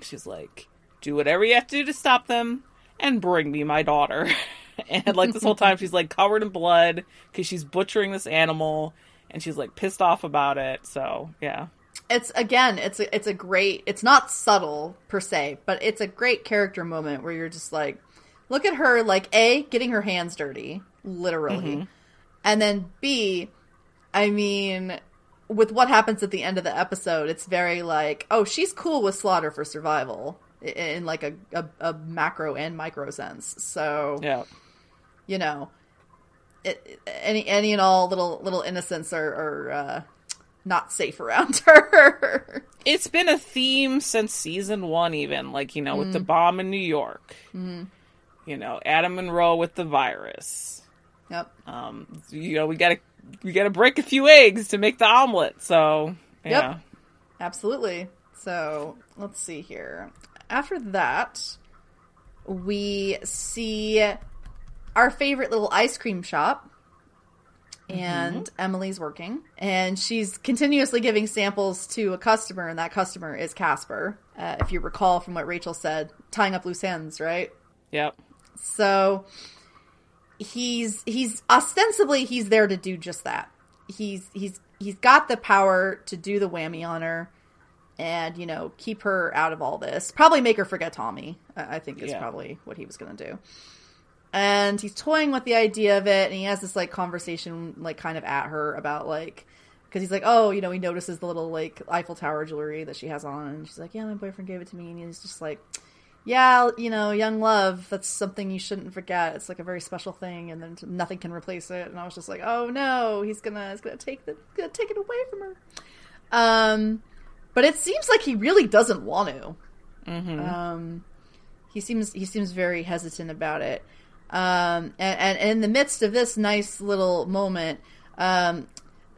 she's like, do whatever you have to do to stop them and bring me my daughter. and like this whole time, she's like covered in blood because she's butchering this animal and she's like pissed off about it. So, yeah. it's again it's a, it's a great it's not subtle per se but it's a great character moment where you're just like look at her like a getting her hands dirty literally mm-hmm. And then b i mean with what happens at the end of the episode it's very like oh she's cool with slaughter for survival in like a, a, a macro and micro sense so Yeah. you know, it, any any and all little little innocents are, are uh, not safe around her. It's been a theme since season one, even like you know, with the bomb in New York. You know, Adam Monroe with the virus. Yep. Um, you know, we gotta we gotta break a few eggs to make the omelet. So yeah, Yep. Absolutely. So let's see here. After that, we see our favorite little ice cream shop. And Emily's working, and she's continuously giving samples to a customer, and that customer is Caspar. Uh, if you recall from what Rachel said, tying up loose ends, right? yep, So he's he's ostensibly he's there to do just that. He's he's he's got the power to do the whammy on her and you know keep her out of all this. Probably make her forget Tommy. I I think is Yeah. probably what he was going to do. And he's toying with the idea of it, and he has this like conversation like kind of at her about like because he's like, oh, you know, he notices the little like Eiffel Tower jewelry that she has on, and she's like, yeah, my boyfriend gave it to me, and he's just like, yeah, you know, young love, that's something you shouldn't forget. It's like a very special thing, and then nothing can replace it. And I was just like, oh no, he's gonna, he's gonna take the, gonna take it away from her. Um, but it seems like he really doesn't want to. Um, he seems he seems very hesitant about it. Um, and, and in the midst of this nice little moment, Um,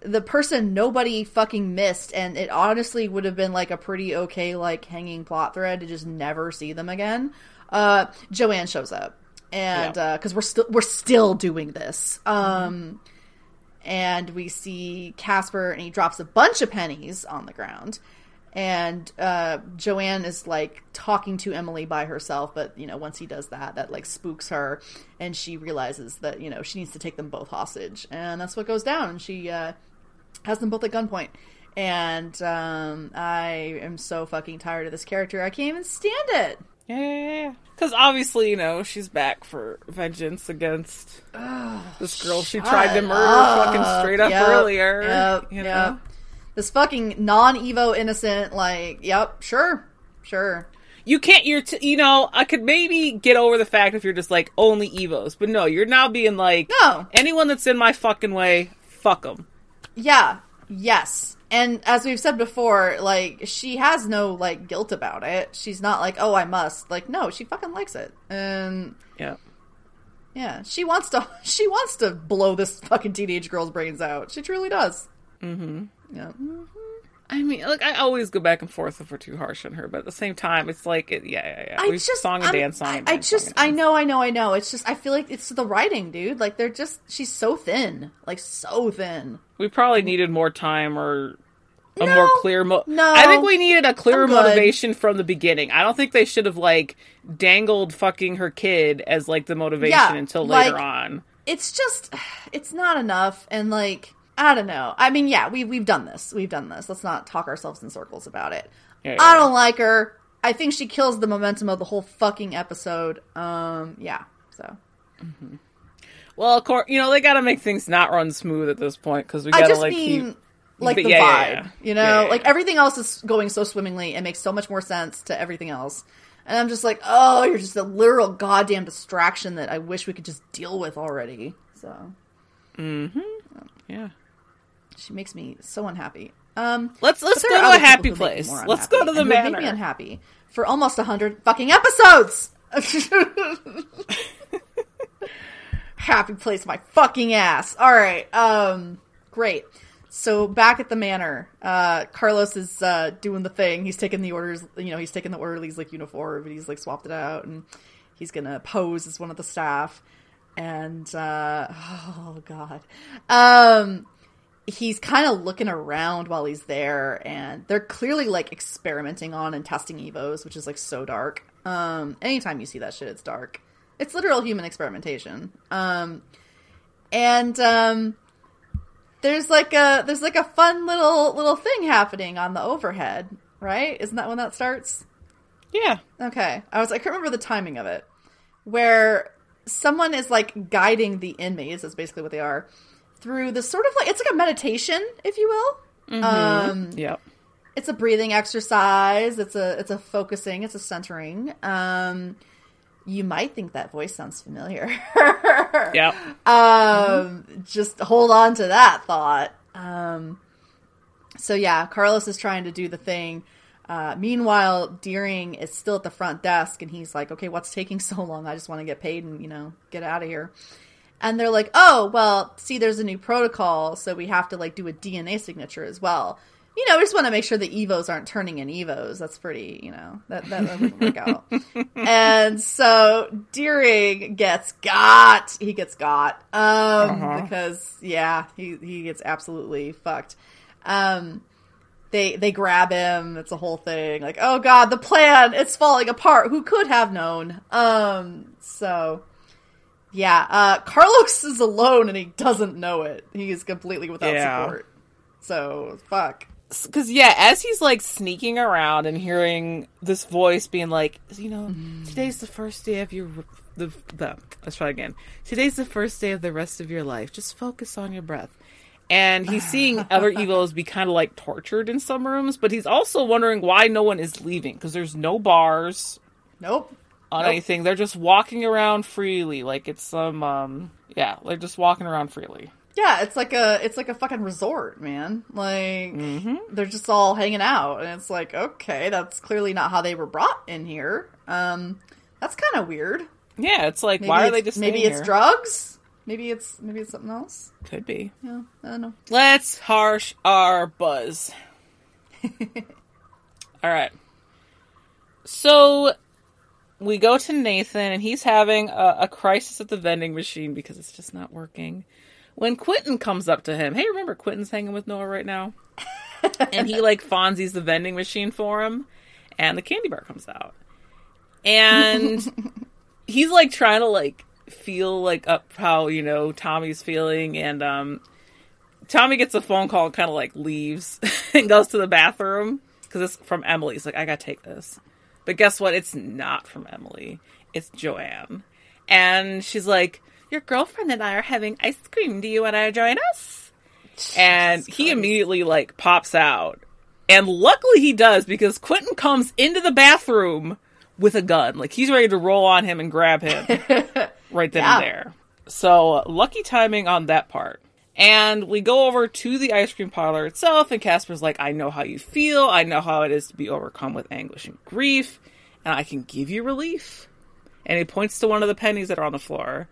the person nobody fucking missed, and it honestly would have been like a pretty okay like hanging plot thread to just never see them again. Uh, Joanne shows up, and Yeah. because we're still we're still doing this. Um, and we see Caspar, and he drops a bunch of pennies on the ground. And uh, Joanne is like talking to Emily by herself, but you know, once he does that, that like spooks her, and she realizes that you know she needs to take them both hostage, and that's what goes down. And she uh, has them both at gunpoint. And um, I am so fucking tired of this character. I can't even stand it. Yeah, yeah, yeah. Because obviously, you know, she's back for vengeance against this girl she tried to murder up. fucking straight up Yep, earlier. Yep, you know? yep. This fucking non Evo innocent, like, yep, sure, sure. You can't, you're, t- you know, I could maybe get over the fact if you're just like only Evos, but no, you're now being like, No. anyone that's in my fucking way, fuck them. Yeah, yes. And as we've said before, like, she has no, like, guilt about it. She's not like, oh, I must. Like, no, she fucking likes it. And, Yeah. yeah, she wants to, she wants to blow this fucking teenage girl's brains out. She truly does. Mm-hmm. Yeah. I mean, like, I always go back and forth if we're too harsh on her, but at the same time, it's like, it, yeah, yeah, yeah. I We've just song and I'm- dance, song I, and I dance, just I know I know I know. It's just I feel like it's the writing, dude. Like they're just she's so thin, like so thin. We probably needed more time or a No, more clear mo- no. I think we needed a clearer motivation from the beginning. I don't think they should have like dangled fucking her kid as like the motivation Yeah, until like- later on. It's just it's not enough, and like I don't know. I mean, yeah, we we've done this. We've done this. Let's not talk ourselves in circles about it. Yeah, I don't like her. I think she kills the momentum of the whole fucking episode. Um, yeah. So Well, of course, you know they got to make things not run smooth at this point because we got to like mean keep. like the yeah, vibe, yeah, yeah. you know, Yeah, yeah, like everything else is going so swimmingly. It makes so much more sense to everything else. And I'm just like, oh, you're just a literal goddamn distraction that I wish we could just deal with already. So Mhm. Yeah, she makes me so unhappy. Um, let's let's go to a happy people who make me place. Let's go to the who make me unhappy for almost a hundred fucking episodes. happy place, my fucking ass. All right, um, great. So back at the manor, uh, Carlos is uh, doing the thing. He's taking the orders. You know, he's taking the orderly's like uniform, and he's like swapped it out, and he's gonna pose as one of the staff. And uh, oh god, um, he's kind of looking around while he's there, and they're clearly like experimenting on and testing evos, which is like so dark. Um, anytime you see that shit, it's dark. It's literal human experimentation. Um, and um, there's like a there's like a fun little little thing happening on the overhead, right? Isn't that when that starts? yeah, Okay. I was I can't remember the timing of it. Where someone is like guiding the inmates, that's basically what they are, through this sort of like it's like a meditation, if you will. Um yep. it's a breathing exercise, it's a it's a focusing, it's a centering. Um you might think that voice sounds familiar. yeah. um just hold on to that thought um so yeah carlos is trying to do the thing uh, meanwhile deering is still at the front desk and he's like okay what's taking so long i just want to get paid and you know get out of here and they're like oh well see there's a new protocol so we have to like do a dna signature as well you know we just want to make sure the evos aren't turning in evos that's pretty you know that that, that wouldn't work out and so Deering gets got. He gets got. Um, Uh-huh. because yeah, he he gets absolutely fucked. Um, they they grab him. It's a whole thing. Like, oh god, the plan it's falling apart. Who could have known? Um, so yeah, uh, Carlos is alone and he doesn't know it. He is completely without Yeah. support. So fuck. because yeah, as he's like sneaking around and hearing this voice being like, you know, today's the first day of your the the let's try again. Today's the first day of the rest of your life. Just focus on your breath. And he's seeing other evils be kind of like tortured in some rooms, but he's also wondering why no one is leaving because there's no bars Nope. On Nope. anything. They're just walking around freely, like it's some um yeah, they're just walking around freely. Yeah, it's like a it's like a fucking resort, man. Like Mm-hmm. they're just all hanging out, and it's like, okay, that's clearly not how they were brought in here. Um, that's kind of weird. Yeah, it's like Maybe why are it's- they just maybe it's here? drugs? Maybe it's maybe it's something else. Could be. Yeah, I don't know. Let's harsh our buzz. All right. So we go to Nathan, and he's having a, a, crisis at the vending machine because it's just not working. When Quentin comes up to him, hey, remember Quentin's hanging with Noah right now? and he like Fonzie's the vending machine for him, and the candy bar comes out. And he's like trying to like feel like up how, you know, Tommy's feeling and um Tommy gets a phone call and kind of like leaves and goes to the bathroom because it's from Emily. He's like, I gotta take this. But guess what? It's not from Emily. It's Joanne. And she's like, Your girlfriend and I are having ice cream. Do you want to join us? Jesus and he Christ. immediately like pops out. And luckily he does because Quentin comes into the bathroom with a gun. Like he's ready to roll on him and grab him right then yeah. and there. So lucky timing on that part. And we go over to the ice cream parlor itself, and Caspar's like, I know how you feel. I know how it is to be overcome with anguish and grief, and I can give you relief. And he points to one of the pennies that are on the floor.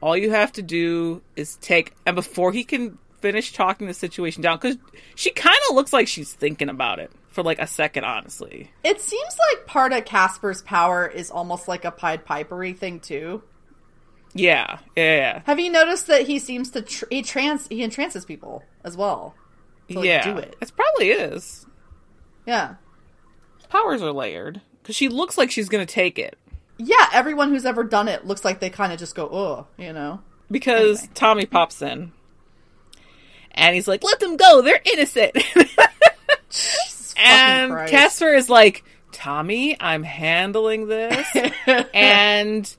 All you have to do is take, and before he can finish talking the situation down, because she kind of looks like she's thinking about it for like a second, honestly. It seems like part of Caspar's power is almost like a Pied Pipery thing, too. Yeah, yeah, yeah. Have you noticed that he seems to tr- he trans he entrances people as well? To, like, yeah, do it. It probably is. Yeah, powers are layered because she looks like she's gonna take it. Yeah, everyone who's ever done it looks like they kind of just go, oh, you know. Because anyway. Tommy pops in, and he's like, "Let them go. They're innocent." and Christ. Caspar is like, "Tommy, I'm handling this," and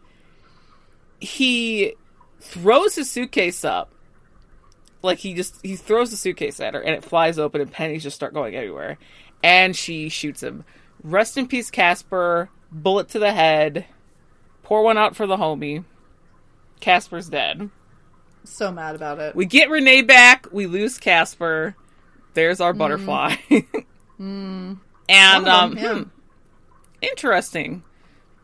he throws his suitcase up. Like he just he throws the suitcase at her and it flies open and pennies just start going everywhere. And she shoots him. Rest in peace, Caspar. Bullet to the head. Pour one out for the homie. Caspar's dead. So mad about it. We get Renee back. We lose Caspar. There's our mm. butterfly. mm. And um, hmm, interesting.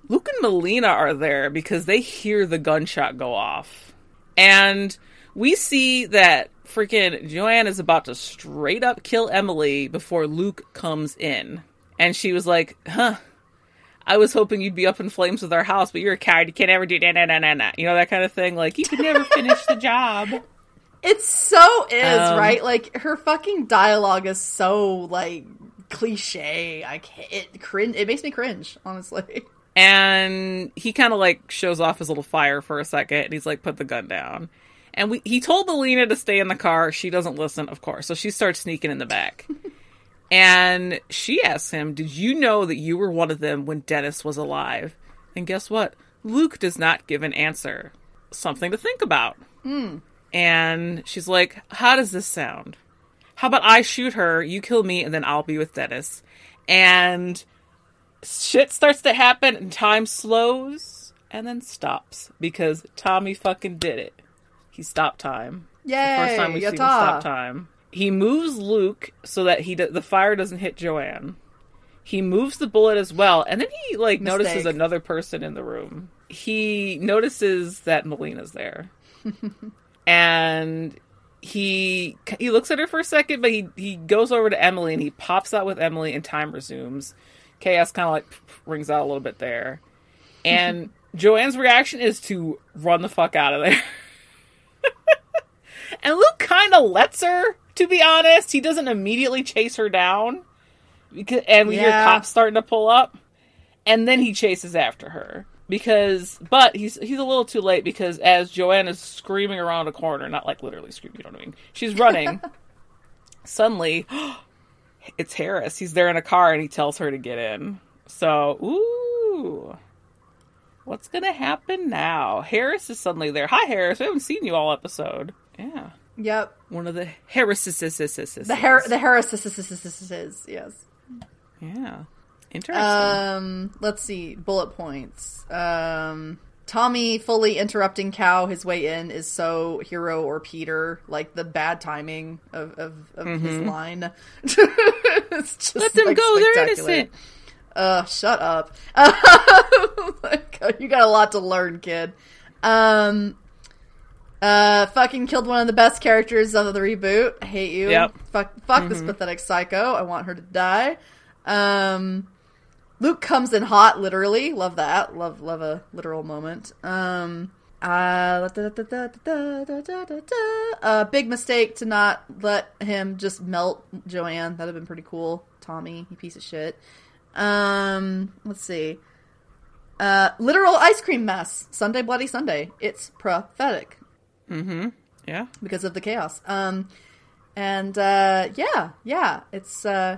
Luke and Malina are there because they hear the gunshot go off. And we see that freaking Joanne is about to straight up kill Emily before Luke comes in. And she was like, huh, I was hoping you'd be up in flames with our house, but you're a coward. You can't ever do that, nah, nah, nah, nah. You know, that kind of thing. Like, you could never finish the job. It so is, um, right? Like, her fucking dialogue is so, like, cliche. I can't, it cringe. It makes me cringe, honestly. And he kind of like shows off his little fire for a second and he's like, put the gun down. And we, he told Malina to stay in the car. She doesn't listen, of course. So she starts sneaking in the back. and she asks him, Did you know that you were one of them when Dennis was alive? And guess what? Luke does not give an answer. Something to think about. Hmm. And she's like, How does this sound? How about I shoot her, you kill me, and then I'll be with Dennis? And shit starts to happen and time slows and then stops because Tommy fucking did it. He stopped time. Yeah, first time we see him stop time. He moves Luke so that he do- the fire doesn't hit Joanne. He moves the bullet as well, and then he like Mistake. notices another person in the room. He notices that Malina's there, and he he looks at her for a second, but he he goes over to Emily and he pops out with Emily, and time resumes chaos kind of like rings out a little bit there. And Joanne's reaction is to run the fuck out of there. and Luke kind of lets her, to be honest. He doesn't immediately chase her down. Because, and we yeah. hear cops starting to pull up. And then he chases after her. Because, but he's he's a little too late because as Joanne is screaming around a corner, not like literally screaming, you know what I mean? She's running. suddenly, it's Harris. He's there in a car and he tells her to get in. So, ooh. What's going to happen now? Harris is suddenly there. Hi, Harris. We haven't seen you all episode. Yeah. Yep. One of the Harrises. The Har- the Harrises. Yes. Yeah. Interesting. Um, let's see. Bullet points. Um, Tommy fully interrupting Cow his way in is so Hiro or Peter, like the bad timing of, of, of mm-hmm. his line. Let them like, go, they're innocent. Uh, shut up. you got a lot to learn, kid. Um, Uh, fucking killed one of the best characters of the reboot. I hate you. Yep. Fuck, fuck this pathetic psycho. I want her to die. Um, Luke comes in hot, literally. Love that. Love love a literal moment. Um uh, a uh, big mistake to not let him just melt Joanne. That'd have been pretty cool. Tommy, you piece of shit. Um let's see. Uh literal ice cream mess. Sunday bloody Sunday. It's prophetic. Mm-hmm. Yeah. Because of the chaos. Um and uh yeah, yeah. It's uh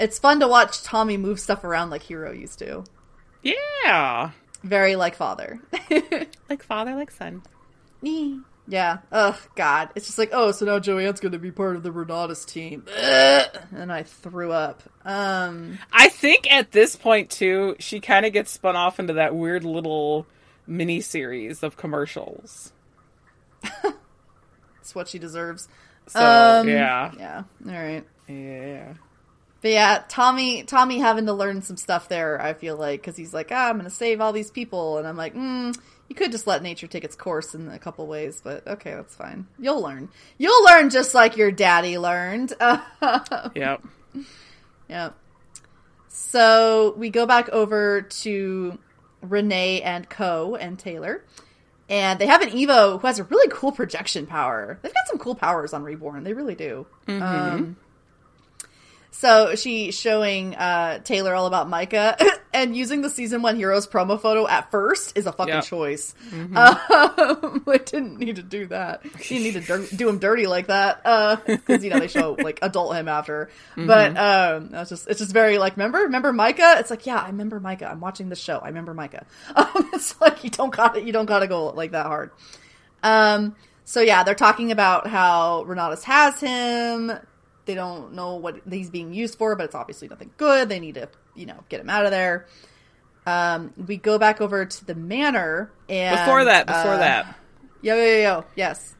it's fun to watch Tommy move stuff around like Hiro used to. Yeah. Very like father. Like father, like son. yeah. Ugh, God. It's just like, oh, so now Joanne's going to be part of the Renautas team. Ugh. And I threw up. Um, I think at this point too, she kind of gets spun off into that weird little mini series of commercials. it's what she deserves. So Um, yeah, Yeah. All right. yeah. But yeah, Tommy, Tommy having to learn some stuff there. I feel like because he's like, ah, I'm going to save all these people, and I'm like, mm, you could just let nature take its course in a couple ways, but okay, that's fine. You'll learn. You'll learn just like your daddy learned. Yep. yeah. So we go back over to Renee and Co and Taylor. And they have an Evo who has a really cool projection power. They've got some cool powers on Reborn. They really do. Um, so she's showing uh, Taylor all about Micah, and using the season one Heroes promo photo at first is a fucking Yep. choice. Um, I didn't need to do that. You didn't need to dir- do him dirty like that because you know they show like adult him after. But um, that's just it's just very like remember remember Micah. It's like yeah I remember Micah. I'm watching the show. I remember Micah. Um, it's like you don't got to you don't got to go like that hard. Um, so yeah, they're talking about how Renautas has him. They don't know what he's being used for, but it's obviously nothing good. They need to, you know, get him out of there. Um, we go back over to the manor, and Before that, before uh, that, yo yo yo, yes,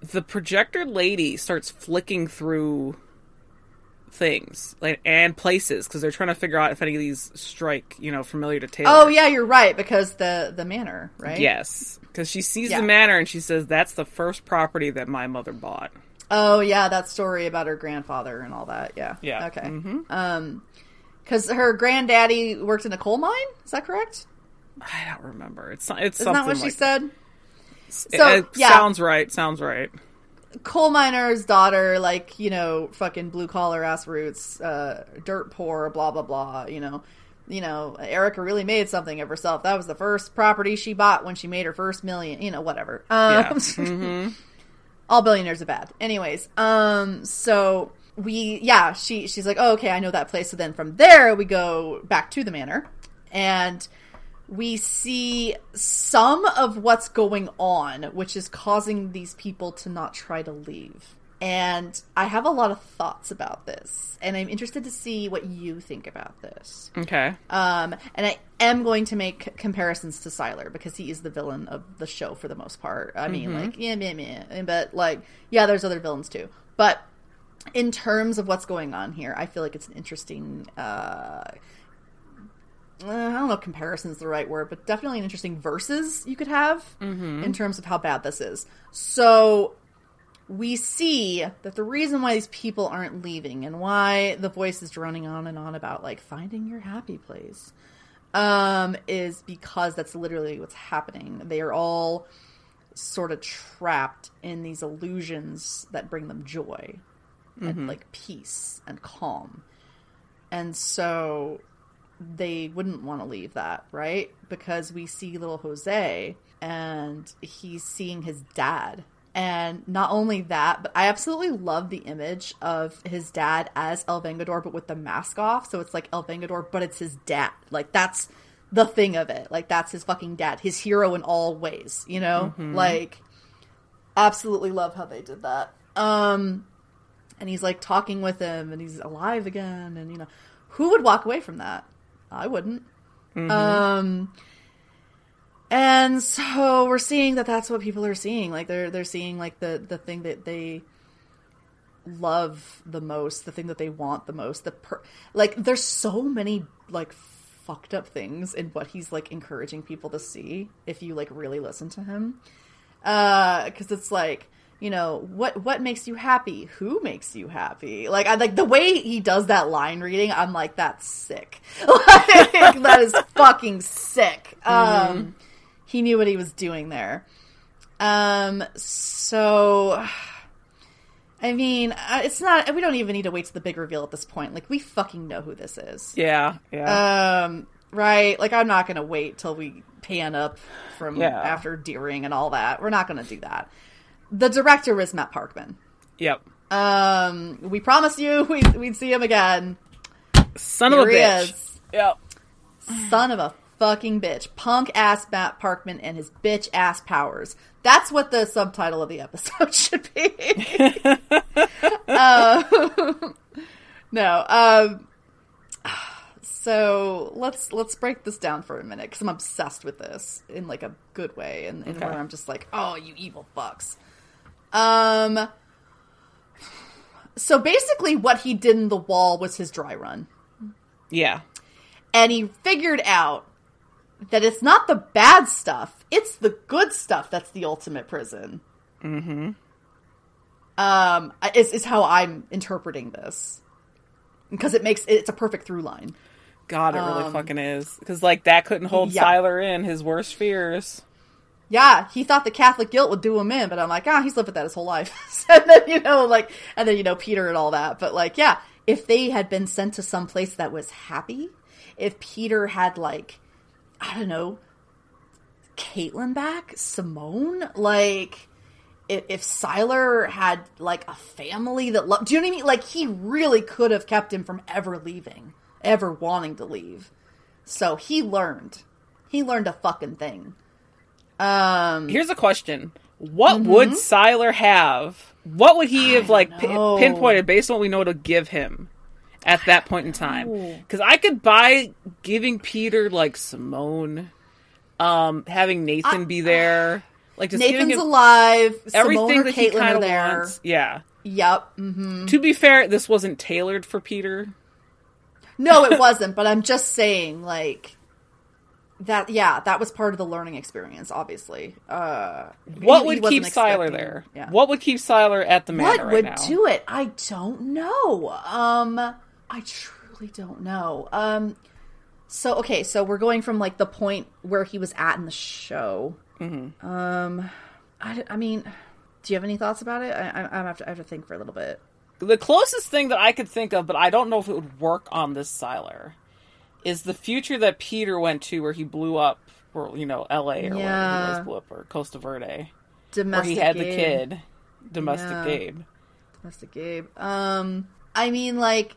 the projector lady starts flicking through things like and places because they're trying to figure out if any of these strike, you know, familiar to Taylor. oh yeah, you're right because the the manor, right? Yes, because she sees Yeah. the manor and she says that's the first property that my mother bought. Oh yeah, that story about her grandfather and all that. Yeah. Yeah. Okay. Mhm. Um, because her granddaddy worked in a coal mine. Is that correct? I don't remember. It's not. it's Isn't something that what she said? So, it yeah. sounds right. Sounds right. coal miner's daughter, like, you know, fucking blue collar ass roots, uh, dirt poor, blah, blah, blah, you know. You know, Erica really made something of herself. That was the first property she bought when she made her first million, you know, whatever. Yeah. Um, all billionaires are bad. Anyways, um, so we, yeah, she, she's like, oh, okay, I know that place. So then from there, we go back to the manor and we see some of what's going on, which is causing these people to not try to leave. And I have a lot of thoughts about this, and I'm interested to see what you think about this. Okay. Um, and I am going to make comparisons to Sylar because he is the villain of the show for the most part. I mean, like, yeah, meh, meh, but like, yeah, there's other villains too. But in terms of what's going on here, I feel like it's an interesting. Uh, uh, I don't know if comparison is the right word, but definitely an interesting versus you could have in terms of how bad this is. So we see that the reason why these people aren't leaving and why the voice is droning on and on about like finding your happy place um, is because that's literally what's happening. They are all sort of trapped in these illusions that bring them joy and like peace and calm. And so they wouldn't want to leave that, right? Because we see little Jose and he's seeing his dad. And not only that, but I absolutely love the image of his dad as El Vengador, but with the mask off. So it's like El Vengador, but it's his dad. Like that's the thing of it. Like that's his fucking dad, his hero in all ways, you know? Like absolutely love how they did that. Um and he's like talking with him and he's alive again and you know, who would walk away from that? I wouldn't. Um and so we're seeing that that's what people are seeing. Like they're they're seeing like the the thing that they love the most, the thing that they want the most. The per- like there's so many like fucked up things in what he's like encouraging people to see if you like really listen to him. uh because it's like you know what what makes you happy who makes you happy like i like the way he does that line reading i'm like that's sick like, that is fucking sick um he knew what he was doing there um so i mean it's not we don't even need to wait to the big reveal at this point like we fucking know who this is Yeah, yeah. um right like i'm not gonna wait till we pan up from Yeah. after deering and all that we're not gonna do that the director is matt parkman yep. um, we promised you we'd, we'd see him again. Son of a Here he bitch. is. Yep. Son of a fucking bitch. Punk ass Matt Parkman and his bitch ass powers. That's what the subtitle of the episode should be. Um, no. Um, so let's let's break this down for a minute because I'm obsessed with this in like a good way, and, and Okay. where I'm just like, oh, you evil fucks. Um. So basically, what he did in the wall was his dry run. Yeah. and he figured out that it's not the bad stuff it's the good stuff that's the ultimate prison mm-hmm um is, is how i'm interpreting this because it makes it's a perfect through line God, it really Um, fucking is. Because, like, that couldn't hold yeah. Sylar in, his worst fears. yeah he thought the catholic guilt would do him in but i'm like ah he's lived with that his whole life and then you know like and then you know peter and all that but like yeah if they had been sent to some place that was happy if peter had like i don't know Caitlin back simone like if, if Sylar had like a family that loved, do you know what I mean? Like he really could have kept him from ever leaving, ever wanting to leave. So he learned. He learned a fucking thing. Um, Here's a question. What Mm-hmm. would Sylar have? What would he have, like, know. pinpointed based on what we know to give him at that point in time? Because I could buy giving Peter, like, Simone, um, having Nathan be there. Like, just Nathan's alive. Simone everything or that he Caitlin kind of there. wants. Yeah. Yep. hmm To be fair, this wasn't tailored for Peter. No, it wasn't. but I'm just saying, like that. Yeah, that was part of the learning experience. Obviously. Uh, What he- he would wasn't keep Sylar there? Yeah. What would keep Sylar at the manor what right would now? do it i don't know um i truly don't know um so okay so we're going from like the point where he was at in the show Mm-hmm. um I, I mean do you have any thoughts about it i, I, I, have to, I have to think for a little bit The closest thing that I could think of, but I don't know if it would work on this Sylar, is the future that Peter went to where he blew up, or you know, L.A. or whatever Yeah. he was blew up, or Costa Verde, where he had the kid, domestic Yeah. Gabe. domestic gabe um i mean like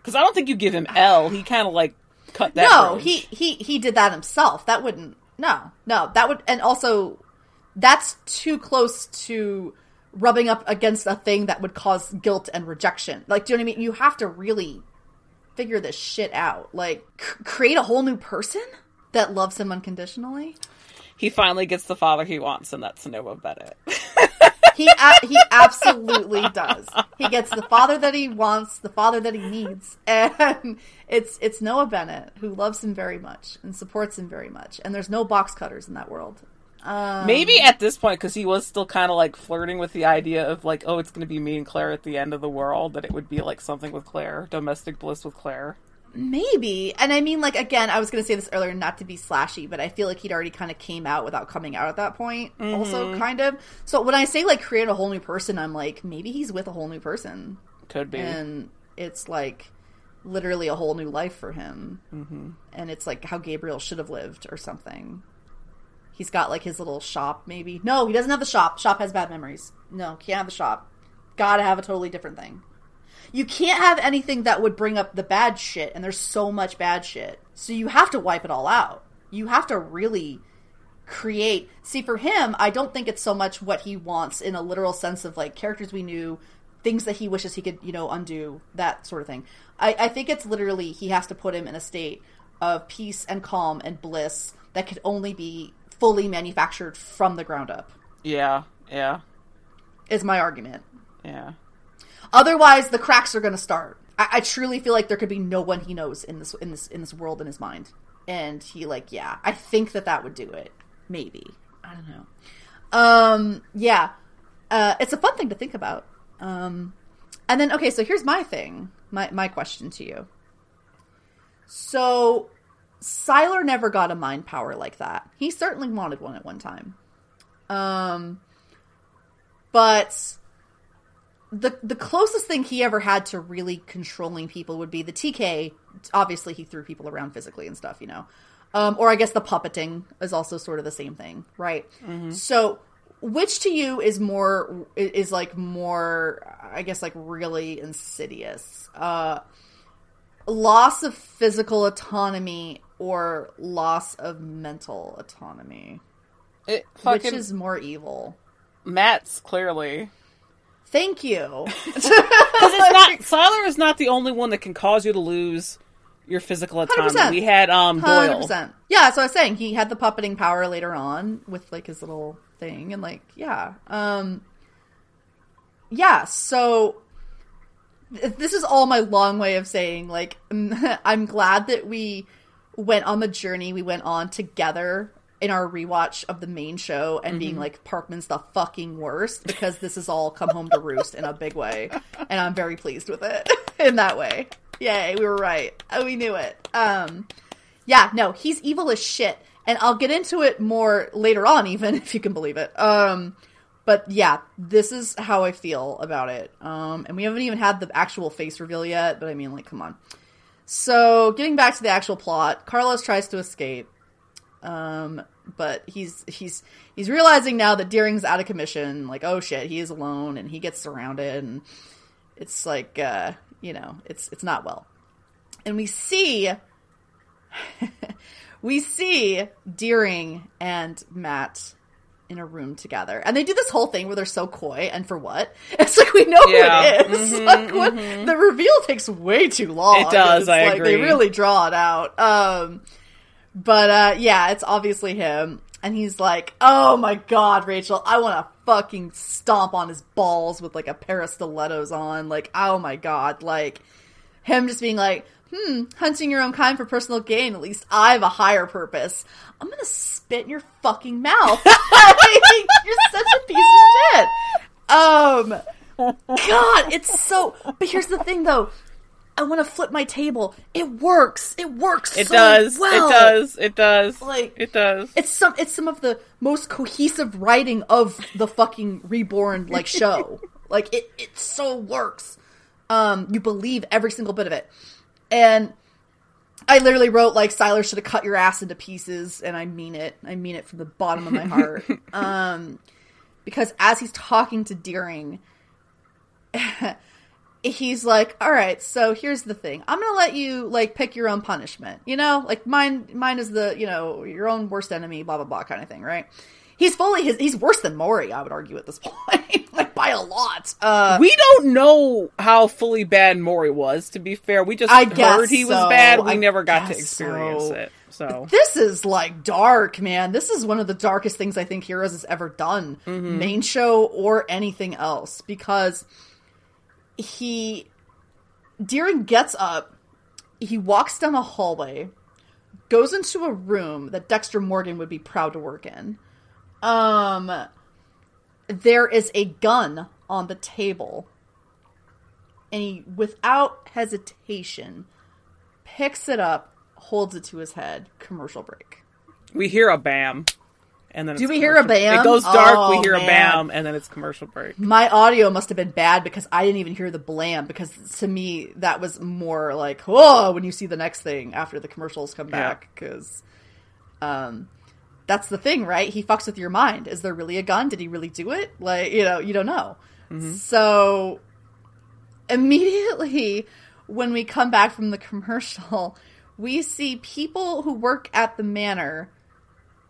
Because I don't think you give him L. He kind of like cut that. no bridge. he he he did that himself that wouldn't no no that would and also that's too close to rubbing up against a thing that would cause guilt and rejection like do you know what i mean you have to really figure this shit out like c- create a whole new person that loves him unconditionally he finally gets the father he wants, and that's Noah Bennett. he a- he absolutely does he gets the father that he wants the father that he needs and it's it's noah bennett who loves him very much and supports him very much and there's no box cutters in that world Um, Maybe at this point, because he was still kind of like flirting with the idea of like, oh, it's going to be me and Claire at the end of the world, that it would be like something with Claire, domestic bliss with Claire. Maybe. And I mean, like, again, I was going to say this earlier, not to be slashy, but I feel like he'd already kind of came out without coming out at that point, also, kind of. So when I say, like, create a whole new person, I'm like, maybe he's with a whole new person. Could be. And it's, like, literally a whole new life for him. Mm-hmm. And it's, like, how Gabriel should have lived or something. He's got, like, his little shop, maybe. No, he doesn't have the shop. Shop has bad memories. No, can't have the shop. Gotta have a totally different thing. You can't have anything that would bring up the bad shit, and there's so much bad shit. So you have to wipe it all out. You have to really create. See, for him, I don't think it's so much what he wants in a literal sense of like characters we knew, things that he wishes he could, you know, undo, that sort of thing. I, I think it's literally he has to put him in a state of peace and calm and bliss that could only be fully manufactured from the ground up, yeah, yeah, is my argument. yeah. Otherwise, the cracks are going to start. I, I truly feel like there could be no one he knows in this in this in this world in his mind, and he like yeah. I think that that would do it. Maybe I don't know. Um, yeah, uh, it's a fun thing to think about. Um, and then okay, so here's my thing, my my question to you. So, Sylar never got a mind power like that. He certainly wanted one at one time. Um, but the the closest thing he ever had to really controlling people would be the TK. Obviously, he threw people around physically and stuff, you know. Um, or I guess the puppeting is also sort of the same thing, right? So, which to you is more is like more, I guess, like really insidious? Uh, loss of physical autonomy or loss of mental autonomy? It Which fucking is more evil? Matt's clearly. Thank you. Because it's not Sylar is not the only one that can cause you to lose your physical autonomy. 100%. We had um Hundred Doyle. percent. Yeah, so I was saying he had the puppeting power later on with like his little thing, and like yeah, um, yeah. So th- this is all my long way of saying like I'm glad that we went on the journey we went on together in our rewatch of the main show and being like Parkman's the fucking worst because this has all come home to roost in a big way and I'm very pleased with it in that way. Yay, we were right. Oh, we knew it. Um yeah, no, he's evil as shit and I'll get into it more later on even if you can believe it. Um but yeah, this is how I feel about it. Um and we haven't even had the actual face reveal yet, but I mean like come on. So, getting back to the actual plot, Carlos tries to escape. Um, but he's he's he's realizing now that Deering's out of commission. Like, oh shit, he is alone, and he gets surrounded, and it's like, uh, you know, it's it's not well. And we see, we see Deering and Matt in a room together, and they do this whole thing where they're so coy, and for what? It's like we know Yeah. who it is. like what? The reveal takes way too long. It does, It's I like, They really draw it out. Um, but uh, yeah, it's obviously him. And he's like, oh my god, Rachel, I want to fucking stomp on his balls with like a pair of stilettos on. Like, oh my god. Like, him just being like, hmm, hunting your own kind for personal gain. At least I have a higher purpose. I'm gonna spit in your fucking mouth. You're such a piece of shit. Um, God, it's so. But here's the thing, though. I want to flip my table. It works. It works. It so does. well. It does. It does. Like- it does. It's some. It's some of the most cohesive writing of the fucking reborn like show. like it. It so works. Um, you believe every single bit of it, and I literally wrote like Sylar should have cut your ass into pieces, and I mean it. I mean it from the bottom of my heart. um, because as he's talking to Deering, he's like, "All right, so here's the thing. I'm gonna let you like pick your own punishment. You know, like mine. Mine is the you know your own worst enemy. Blah blah blah kind of thing, right?" He's fully his. He's worse than Mori, I would argue at this point, like by a lot. Uh, we don't know how fully bad Mori was. To be fair, we just I heard he was so. bad. We I never got to experience so. it. So this is like dark, man. This is one of the darkest things I think Heroes has ever done, main show or anything else, because he Deering gets up, he walks down a hallway, goes into a room that Dexter Morgan would be proud to work in. Um, there is a gun on the table, and he, without hesitation, picks it up, holds it to his head. Commercial break. we hear a bam, and then Do we hear a bam? It goes dark. we Oh, hear a bam, and then it's commercial break. My audio must have been bad because I didn't even hear the blam because to me that was more like whoa when you see the next thing after the commercials come back because um that's the thing right? He fucks with your mind. Is there really a gun? Did he really do it? Like you know you don't know. So immediately when we come back from the commercial we see people who work at the manor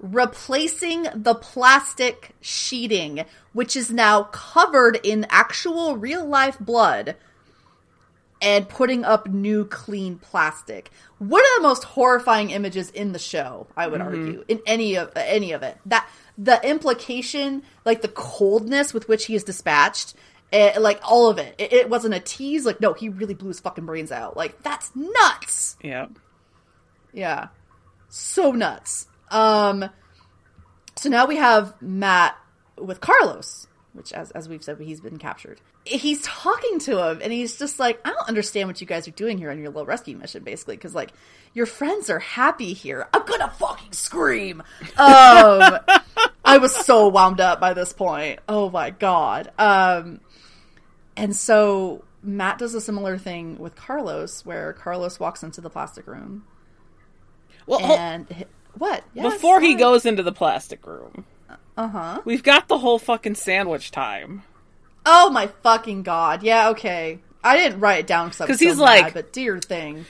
replacing the plastic sheeting, which is now covered in actual real life blood, and putting up new clean plastic. One of the most horrifying images in the show, I would argue, in any of any of it. That the implication, like the coldness with which he is dispatched. eh, like all of it. it, it wasn't a tease. Like no, he really blew his fucking brains out. Like that's nuts. Yeah. Yeah. So nuts. Um so now we have Matt with Carlos, which as as we've said, he's been captured. He's talking to him, and he's just like, "I don't understand what you guys are doing here on your little rescue mission, basically, because like your friends are happy here. I'm gonna fucking scream." Um, I was so wound up by this point. Oh my god. Um, and so Matt does a similar thing with Carlos, where Carlos walks into the plastic room, Well, and hi- what? Yes, before he sorry. goes into the plastic room, uh huh. we've got the whole fucking sandwich time. Oh my fucking god! Yeah, okay. I didn't write it down because 'Cause so he's mad, like- but dear thing.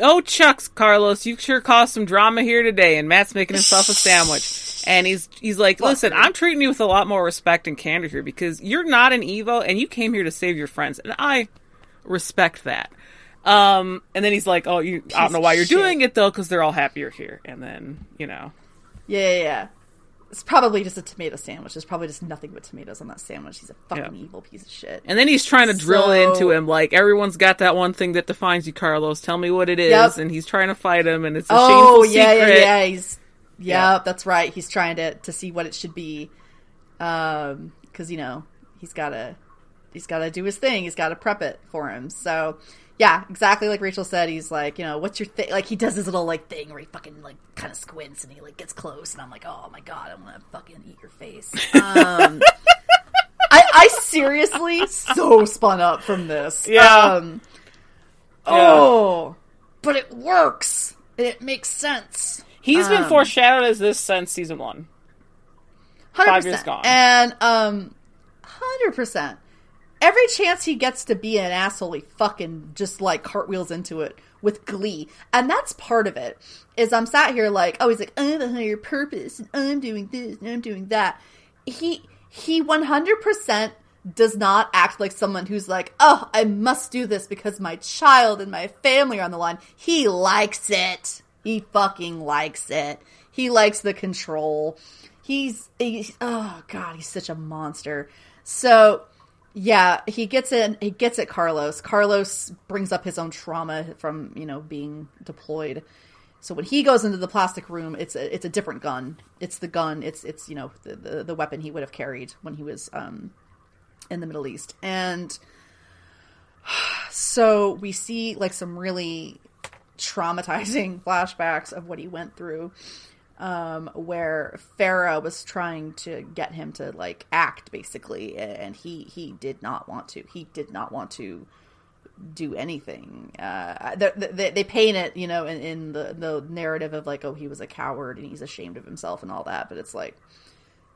Oh, Chucks, Carlos, you sure caused some drama here today. And Matt's making himself a sandwich, and he's he's like, "Listen, I'm treating you with a lot more respect and candor here because you're not an Evo, and you came here to save your friends, and I respect that." Um, and then he's like, "Oh, you, I don't know why you're shit. doing it though, because they're all happier here." And then you know, Yeah, yeah, yeah. It's probably just a tomato sandwich. There's probably just nothing but tomatoes on that sandwich. He's a fucking Yeah. evil piece of shit. and then he's trying to drill into him like everyone's got that one thing that defines you, Carlos. Tell me what it is, Yep. and he's trying to fight him, and it's a oh shameful yeah, secret. yeah, yeah. He's yeah, Yeah. that's right. He's trying to to see what it should be, um, because you know he's gotta he's gotta do his thing. He's gotta prep it for him. So yeah, exactly like Rachel said. He's like, you know, what's your thing? Like he does his little like thing where he fucking like kind of squints and he like gets close, and I'm like, oh my god, I'm gonna fucking eat your face. Um, I, I seriously so spun up from this. Yeah. Um, oh, but it works. It makes sense. He's been Um, foreshadowed as this since season one. Five years gone. And um, hundred percent. Every chance he gets to be an asshole, he fucking just like cartwheels into it with glee, and that's part of it. Is I'm sat here like, oh, he's like, I have a higher purpose, and I'm doing this, and I'm doing that. He he one hundred percent does not act like someone who's like, oh, I must do this because my child and my family are on the line. He likes it. He fucking likes it. He likes the control. He's, he's oh god, he's such a monster. So yeah, he gets in. He gets at Carlos. Carlos brings up his own trauma from you know being deployed. So when he goes into the plastic room, it's a, it's a different gun. It's the gun. It's it's you know the, the the weapon he would have carried when he was um in the Middle East. And so we see like some really traumatizing flashbacks of what he went through um, where Farah was trying to get him to like act basically, and he he did not want to. He did not want to do anything. Uh, they, they, they paint it, you know, in, in the the narrative of like, oh, he was a coward and he's ashamed of himself and all that. But it's like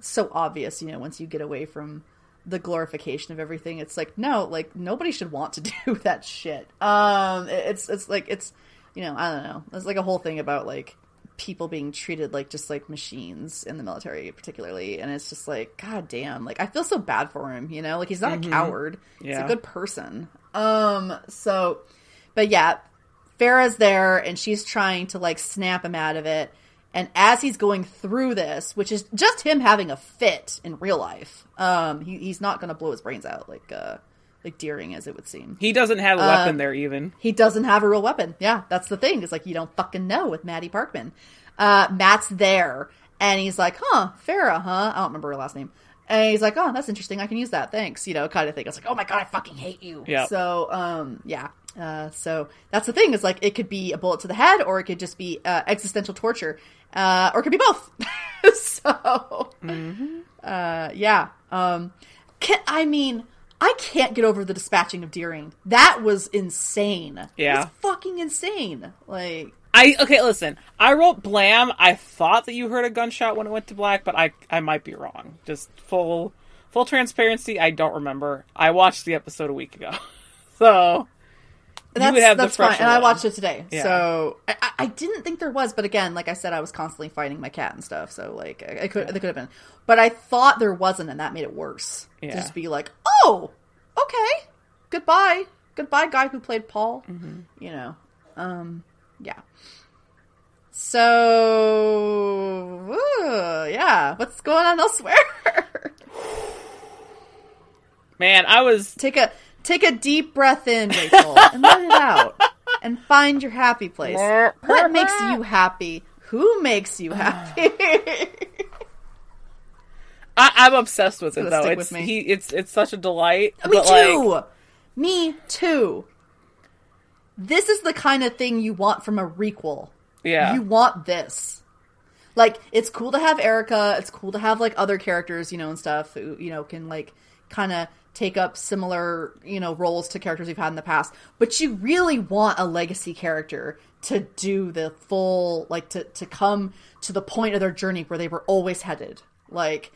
so obvious, you know, once you get away from the glorification of everything, it's like no, like nobody should want to do that shit. Um, it- it's it's like it's you know, I don't know. it's like a whole thing about like people being treated like just like machines in the military particularly and it's just like god damn like i feel so bad for him you know? Like he's not a coward. He's a good person. Um so but yeah Farah's there and she's trying to like snap him out of it. And as he's going through this which is just him having a fit in real life um he, he's not gonna blow his brains out like uh like Deering as it would seem He doesn't have a Uh, weapon there even. he doesn't have a real weapon. Yeah, that's the thing. It's like you don't fucking know with Maddie Parkman. Uh, Matt's there, and he's like, "Huh, Farah, huh? I don't remember her last name." And he's like, "Oh, that's interesting. I can use that. Thanks." You know, kind of thing. I was like, "Oh my god, I fucking hate you." Yeah. So, um, yeah. Uh, so that's the thing. Is like it could be a bullet to the head, or it could just be uh, existential torture, uh, or it could be both. so, uh, yeah. Um, can, I mean, I can't get over the dispatching of Deering. That was insane. It Yeah. was fucking insane. Like, I okay, listen. I wrote blam. I thought that you heard a gunshot when it went to black, but I I might be wrong. Just full full transparency, I don't remember. I watched the episode a week ago. So that's, would have the that's fine. And I watched it today. Yeah. So I, I- didn't think there was, but again, like I said, I was constantly fighting my cat and stuff. So like, I, I could, there could have been, but I thought there wasn't, and that made it worse. To Just be like, oh, okay, goodbye, goodbye, guy who played Paul. Mm-hmm. You know, um, yeah. So uh, yeah, what's going on elsewhere? man, I was take a take a deep breath in, Rachel, and let it out, and find your happy place. What makes you happy? Who makes you ah. happy? I, I'm obsessed with it though. It's he. It's it's such a delight. Me but, like, too. Me too. This is the kind of thing you want from a requel. yeah. You want this. Like, it's cool to have Erica. It's cool to have like other characters, you know, and stuff who you know can like kind of take up similar you know roles to characters we've had in the past. But you really want a legacy character to do the full like to to come to the point of their journey where they were always headed. Like,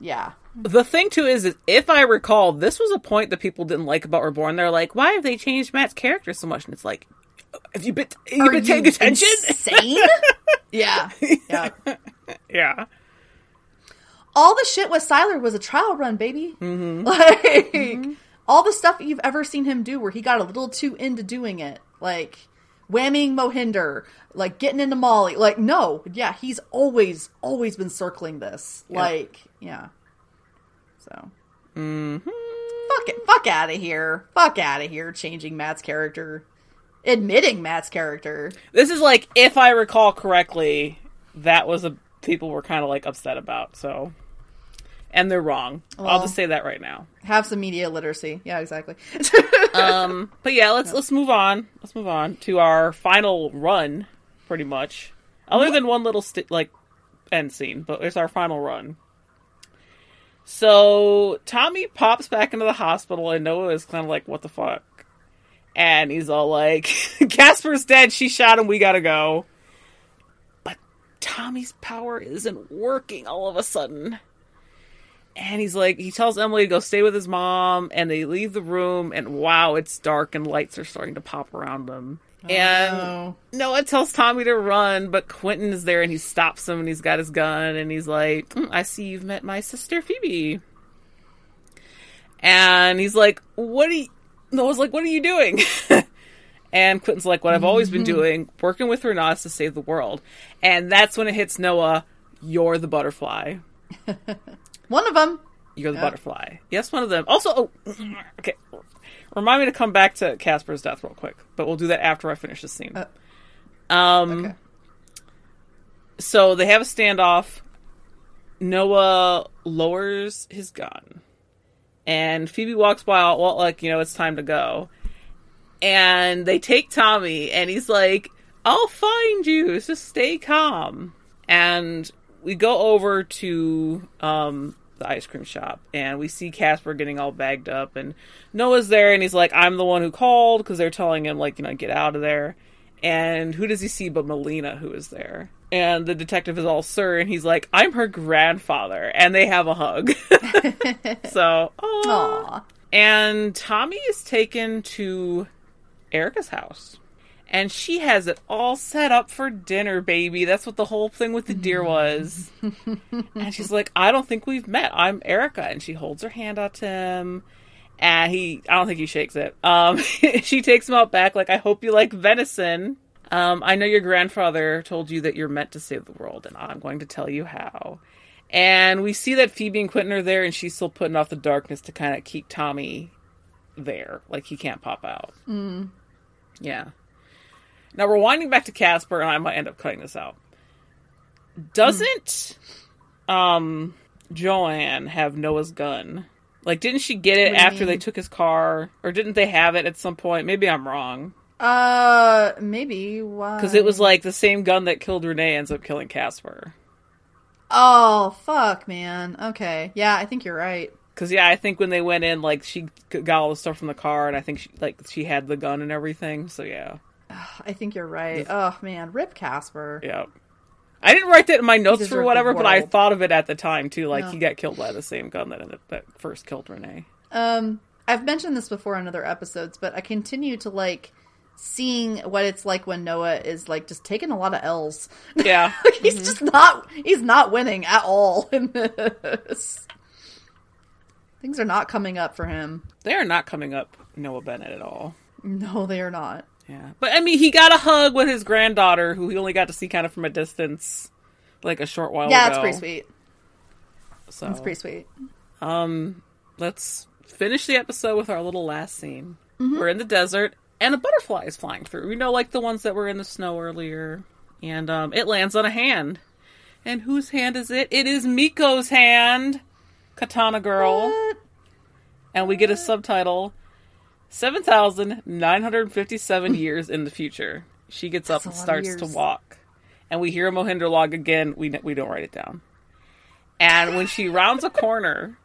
yeah, The thing too is, is, if I recall, this was a point that people didn't like about Reborn. They're like, "Why have they changed Matt's character so much?" And it's like, "Have you been, have you Are been you paying attention?" Insane. yeah, yeah. yeah, all the shit with Sylar was a trial run, baby. Mm-hmm. Like all the stuff you've ever seen him do, where he got a little too into doing it, like whamming Mohinder, like getting into Molly. Like no, yeah, he's always always been circling this. Yeah. Like yeah, so hmm fuck it, fuck out of here, fuck out of here, changing Matt's character, admitting Matt's character. this is like, if I recall correctly, that was a people were kind of like upset about. So, and they're wrong. I'll just say that right now. Have some media literacy. Yeah, exactly. Um, but yeah, let's let's move on. Let's move on to our final run, pretty much. Other than one little sti- like end scene, but it's our final run. So Tommy pops back into the hospital, and Noah is kind of like, "What the fuck?" And he's all like, "Caspar's dead. She shot him. We gotta go." But Tommy's power isn't working all of a sudden. And he's like, he tells Emily to go stay with his mom, and they leave the room, and wow, it's dark, and lights are starting to pop around them. And Oh. Noah tells Tommy to run, but Quentin is there, and he stops him, and he's got his gun, and he's like, "Mm, I see you've met my sister Phoebe. And he's like, What are you? Noah's like, What are you doing? and Quentin's like, What I've always been doing, working with Renautas to save the world. And that's when it hits Noah, You're the butterfly. one of them. You're the Yeah. butterfly. Yes, one of them. Also, oh, okay. Remind me to come back to Caspar's death real quick, but we'll do that after I finish this scene. Uh, um, okay. so they have a standoff. Noah lowers his gun, and Phoebe walks by. Well, like you know, it's time to go. And they take Tommy, and he's like, "I'll find you. Just stay calm." And we go over to um, the ice cream shop, and we see Caspar getting all bagged up, and Noah's there, and he's like, "I'm the one who called," because they're telling him like, you know, get out of there. And who does he see but Malina, who is there? And the detective is all sir, and he's like, "I'm her grandfather," and they have a hug. so, aw. Aw. and Tommy is taken to Erica's house. And she has it all set up for dinner, baby. That's what the whole thing with the deer was. and she's like, I don't think we've met. I'm Erica. And she holds her hand out to him. And he, I don't think he shakes it. Um, she takes him out back, like, I hope you like venison. Um, I know your grandfather told you that you're meant to save the world, and I'm going to tell you how. And we see that Phoebe and Quentin are there, and she's still putting off the darkness to kind of keep Tommy there. Like, he can't pop out. Mm. Yeah. Now we're winding back to Caspar, and I might end up cutting this out. Doesn't um Joanne have Noah's gun? Like, didn't she get it What do you after they took his car, or didn't they have it at some point? Maybe I'm wrong Uh, maybe why? because it was like the same gun that killed Renee ends up killing Caspar. Oh fuck, man. Okay, yeah, I think you're right. Because yeah, I think when they went in, like she got all the stuff from the car, and I think she like she had the gun and everything. So yeah, I think you're right. Oh man, rip Caspar. yeah. I didn't write that in my notes deserved or whatever, but I thought of it at the time too. Like Yeah. he got killed by the same gun that ended, that first killed Renee. Um, I've mentioned this before in other episodes, but I continue to like seeing what it's like when Noah is like just taking a lot of L's. Yeah, Like, he's just not he's not winning at all in this. Things are not coming up for him. they are not coming up Noah Bennett at all. No, they are not. Yeah, but I mean, he got a hug with his granddaughter, who he only got to see kind of from a distance, like a short while ago. Yeah, ago. it's pretty sweet. So It's pretty sweet. Um, let's finish the episode with our little last scene. Mm-hmm. We're in the desert, and a butterfly is flying through. You know, like the ones that were in the snow earlier. And um, it lands on a hand. And whose hand is it? It is Miko's hand. Katana Girl, What? and we get a subtitle: seven thousand nine hundred fifty-seven years in the future. She gets up That's a and starts to walk, and we hear a Mohinder log again. We we don't write it down. And when she rounds a corner,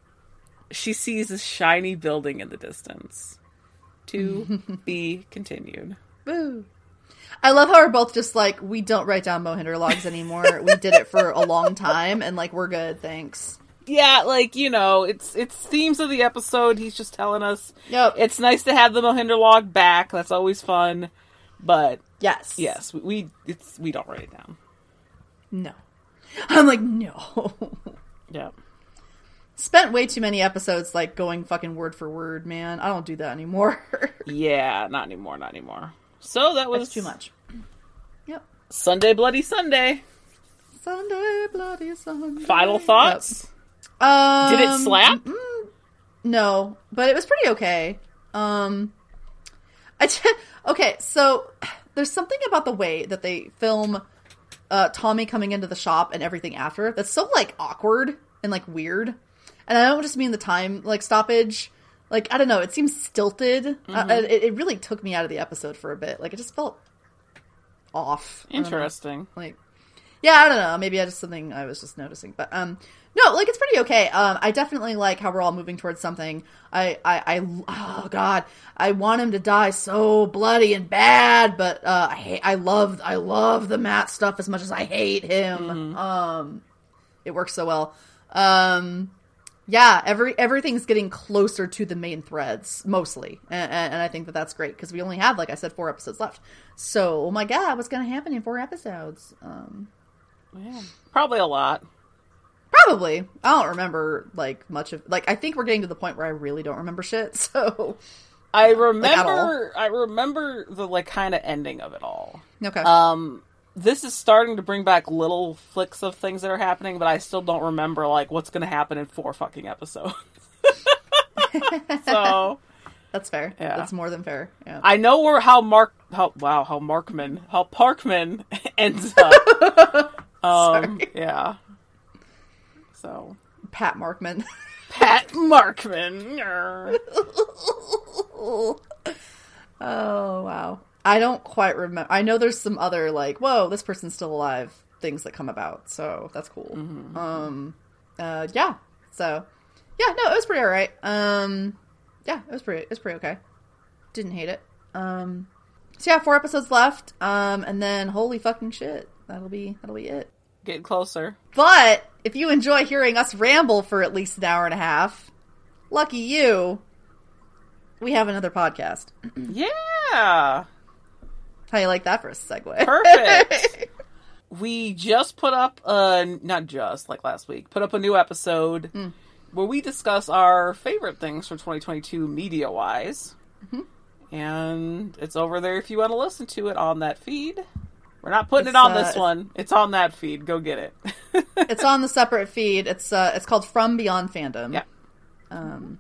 she sees this shiny building in the distance. To be continued. Boo. I love how we're both just like we don't write down Mohinder logs anymore. we did it for a long time, and like we're good. Thanks. Yeah, like you know, it's it's themes of the episode. He's just telling us Yep. it's nice to have the Mohinder log back. That's always fun. But yes. yes, we, we it's we don't write it down. No. I'm like no. Yeah. Spent way too many episodes like going fucking word for word, man. I don't do that anymore. Yeah, not anymore, not anymore. So that was That's too much. Yep. Sunday Bloody Sunday. Sunday, bloody Sunday. Final thoughts? Yep. Um, Did it slap? mm, no, but it was pretty okay. Um, I t- okay, so there's something about the way that they film uh, Tommy coming into the shop and everything after that's so like awkward and like weird. And I don't just mean the time like stoppage. Like I don't know, it seems stilted. Mm-hmm. Uh, it, it really took me out of the episode for a bit. Like it just felt off. I don't know. Interesting. Like, yeah, I don't know. Maybe I just something I was just noticing, but um, no, like it's pretty okay. Um, I definitely like how we're all moving towards something. I, I, I oh god, I want him to die so bloody and bad, but uh, I hate, I love, I love the Matt stuff as much as I hate him. Um, it works so well. Um, yeah, every everything's getting closer to the main threads mostly, and, and, and I think that that's great because we only have, like I said, four episodes left. So, oh my god, what's going to happen in four episodes? Um, Yeah. Probably a lot. Probably. I don't remember like much of like. I think we're getting to the point where I really don't remember shit. So, I remember I remember the like kind of ending of it all. okay, Um this is starting to bring back little flicks of things that are happening, but I still don't remember like what's going to happen in four fucking episodes. so that's fair. yeah. That's more than fair. Yeah. I know where how Mark how wow how Markman how Parkman ends up. um, Sorry. yeah. So Pat Markman. Pat Markman. Oh wow. I don't quite remember. I know there's some other like, whoa, this person's still alive things that come about. So that's cool. Um uh yeah. So yeah, no, it was pretty alright. Um yeah, it was pretty it was pretty okay. Didn't hate it. Um so yeah, four episodes left. Um and then holy fucking shit. That'll be that'll be it. Getting closer. But if you enjoy hearing us ramble for at least an hour and a half, lucky you. We have another podcast. Yeah. How you like that for a segue? Perfect. we just put up a not just like last week, put up a new episode hmm. where we discuss our favorite things for 2022 media wise. Mm-hmm. And it's over there if you want to listen to it on that feed. We're not putting It's, it on uh, this one. It's on that feed. Go get it. it's on the separate feed. It's uh, it's called From Beyond Fandom. Yeah. Um,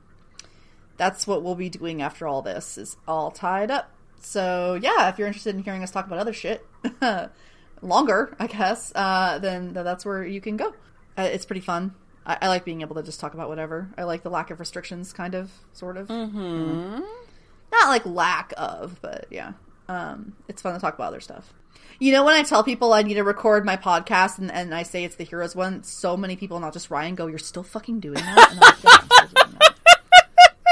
that's what we'll be doing after all this is all tied up. So yeah, if you're interested in hearing us talk about other shit longer, I guess, uh, then that's where you can go. Uh, it's pretty fun. I, I like being able to just talk about whatever. I like the lack of restrictions, kind of, sort of. mm-hmm Not like lack of, but yeah, um, it's fun to talk about other stuff. You know, when I tell people I need to record my podcast and, and I say it's the Heroes one, so many people, not just Ryan, go, "You're still fucking doing that." And I'm like, "Yeah, I'm still doing that."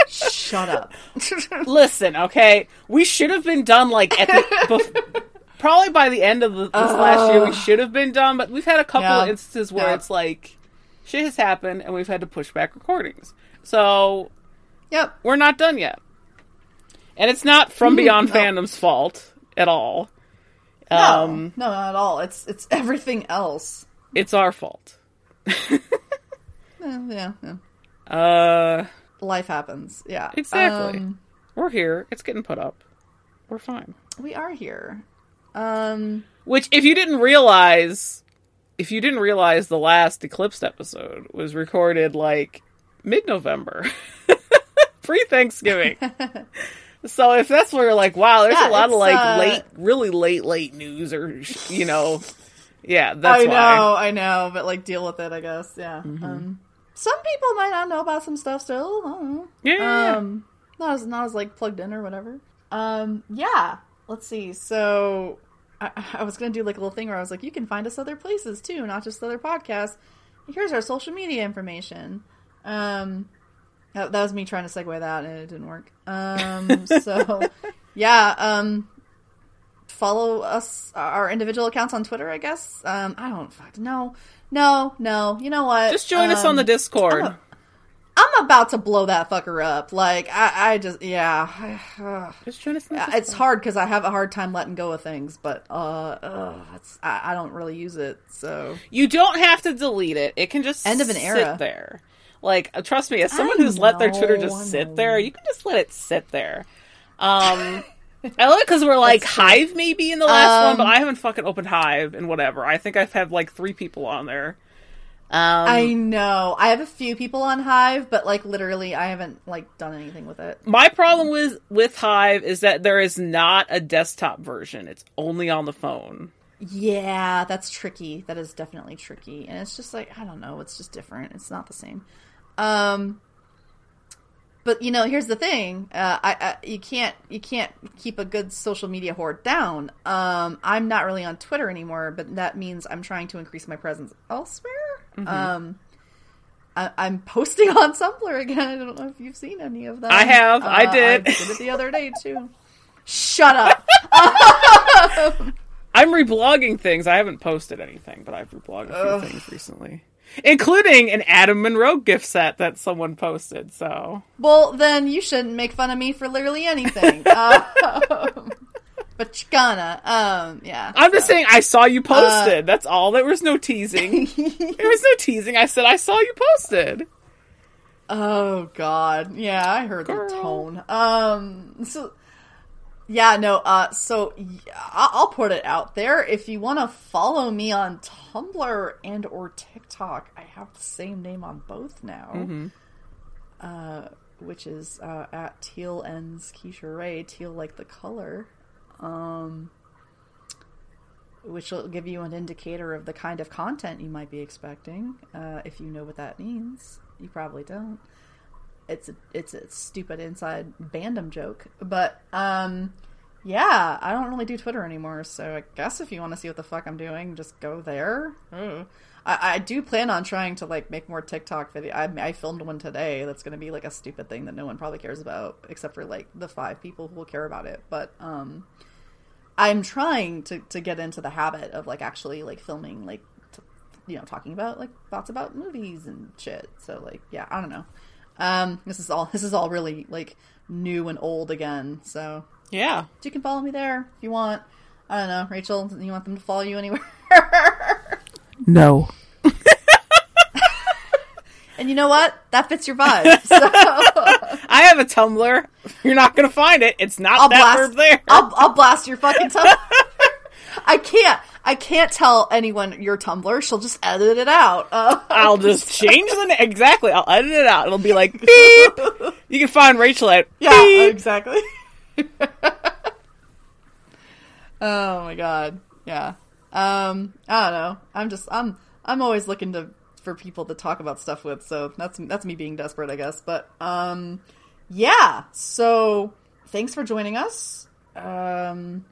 Shut up. Listen, okay, we should have been done like at the bef- probably by the end of the, this last year. We should have been done, but we've had a couple Yeah. of instances where Yeah. it's like shit has happened and we've had to push back recordings. So yep. we're not done yet, and it's not from mm-hmm. Beyond no. Fandom's fault at all. No, Um, no, not at all. It's it's everything else. it's our fault. Eh, yeah, yeah. Uh, Life happens. Yeah, Exactly. Um, we're here. It's getting put up. We're fine. we are here. Um, Which, if you didn't realize, if you didn't realize, the last Eclipsed episode was recorded like mid-November, pre-Thanksgiving. so if that's where you're like, wow, there's Yeah, a lot of like uh, late, really late, late news, or you know, yeah, that's I know, why. I know, but like deal with it, I guess. Yeah. Mm-hmm. Um, some people might not know about some stuff still. I don't know. Yeah, yeah, yeah. Um, not as not as like plugged in or whatever. Um, yeah. Let's see. So I, I was gonna do like a little thing where I was like, you can find us other places too, not just other podcasts. Here's our social media information. Um, that, that was me trying to segue that, and it didn't work. Um, so yeah. Um, follow us our individual accounts on Twitter. I guess. Um, I don't fuck no, no, no. You know what? Just join us on the Um, Discord. I'm a- I'm about to blow that fucker up. Like I, I just yeah. Just join us on the it's hard because I have a hard time letting go of things, but uh, uh it's, I, I don't really use it. So You don't have to delete it. It can just End of an era. there. Like, uh, trust me, as someone I who's let their Twitter just sit there, you can just let it sit there. Um, I love it because we're like Hive maybe in the last one, Um, but I haven't fucking opened Hive and whatever. I think I've had like three people on there. Um, I know I have a few people on Hive, but like literally, I haven't like done anything with it. my problem with with Hive is that there is not a desktop version. It's only on the phone. Yeah, that's tricky. That is definitely tricky, and it's just like I don't know. It's just different. It's not the same. Um, but you know, here's the thing. Uh, I, I you can't you can't keep a good social media hoard down. Um, I'm not really on Twitter anymore, but that means I'm trying to increase my presence elsewhere. Um, I, I'm posting on Tumblr again. I don't know if you've seen any of that. I have. I did. I did it the other day too. Shut up. I'm reblogging things. I haven't posted anything, but I've reblogged a few Ugh. things recently, including an Adam Monroe gift set that someone posted. So Well, then you shouldn't make fun of me for literally anything. um, but you're gonna. Um, yeah. I'm just saying, I saw you Uh, posted. That's all. There was no teasing. there was no teasing. I said I saw you posted. Oh God. Yeah, I heard Girl. the tone. Um. So. Yeah. No. Uh. So I'll put it out there. If you want to follow me on Tumblr and or TikTok, I have the same name on both now. Mm-hmm. Uh, which is uh, at Teal ends Keisha Ray. Teal like the color. Um. Which will give you an indicator of the kind of content you might be expecting. Uh, if you know what that means, you probably don't. It's a it's a stupid inside bandom joke, but um, yeah, I don't really do Twitter anymore. So I guess if you want to see what the fuck I'm doing, just go there. Ugh. I, I do plan on trying to like make more TikTok video. I, I filmed one today that's going to be like a stupid thing that no one probably cares about, except for like the five people who will care about it. But um, I'm trying to to get into the habit of like actually like filming like you know talking about like thoughts about movies and shit. So like yeah, I don't know. Um, this is all this is all really like new and old again. So Yeah. you can follow me there if you want. I don't know, Rachel. You want them to follow you anywhere? No. and you know what? That fits your vibe. So I have a Tumblr. You're not gonna find it. It's not I'll that blast. word there. I'll, I'll blast your fucking Tumblr. I can't. I can't tell anyone your Tumblr. She'll just edit it out. Uh, I'll just change the name. Exactly. I'll edit it out. It'll be like beep. You can find Rachel at yeah, beep. exactly. oh my god. Yeah. Um. I don't know. I'm just. I'm. I'm always looking to for people to talk about stuff with. So that's that's me being desperate, I guess. But um. Yeah. So thanks for joining us. Um.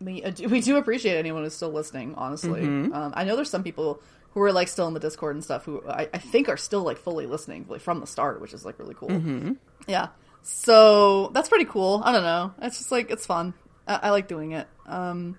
We we do appreciate anyone who's still listening. Honestly, um, I know there's some people who are like still in the Discord and stuff who I, I think are still like fully listening like from the start, which is like really cool. Yeah. So that's pretty cool. I don't know. It's just like it's fun. I, I like doing it. Um,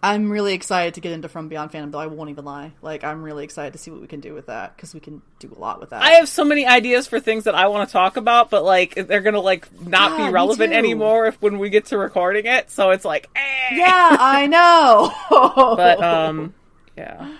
I'm really excited to get into From Beyond Fandom, though. I won't even lie. Like I'm really excited to see what we can do with that because we can do a lot with that. I have so many ideas for things that I want to talk about, but like they're gonna like not Yeah, be relevant anymore if when we get to recording it. So it's like, eh. yeah, I know. But um, yeah,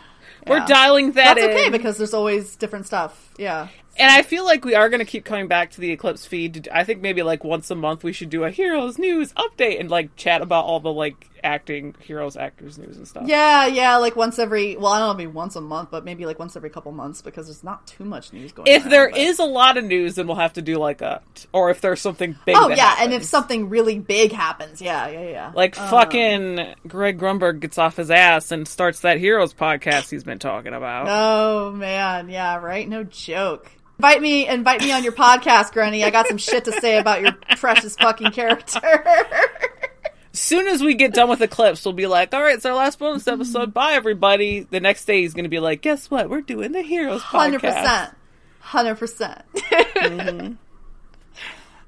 we're dialing that that's okay in. because there's always different stuff. Yeah. And I feel like we are going to keep coming back to the Eclipse feed. I think maybe like once a month we should do a Heroes news update and like chat about all the like acting Heroes actors news and stuff. Yeah, yeah, like once every well, I don't know, maybe once a month, but maybe like once every couple months because there's not too much news going. If around, there but- is a lot of news, then we'll have to do like a, or if there's something big. oh yeah, and if something really big happens, yeah, yeah, yeah, like Um, fucking Greg Grunberg gets off his ass and starts that Heroes podcast he's been talking about. Oh man, yeah, right. No joke. Invite me, invite me on your podcast, Granny. I got some shit to say about your precious fucking character. soon as we get done with Eclipse, we'll be like, all right, it's our last bonus episode. Bye, everybody. The next day, he's going to be like, guess what? We're doing the Heroes Hundred podcast. percent, hundred percent. Mm-hmm.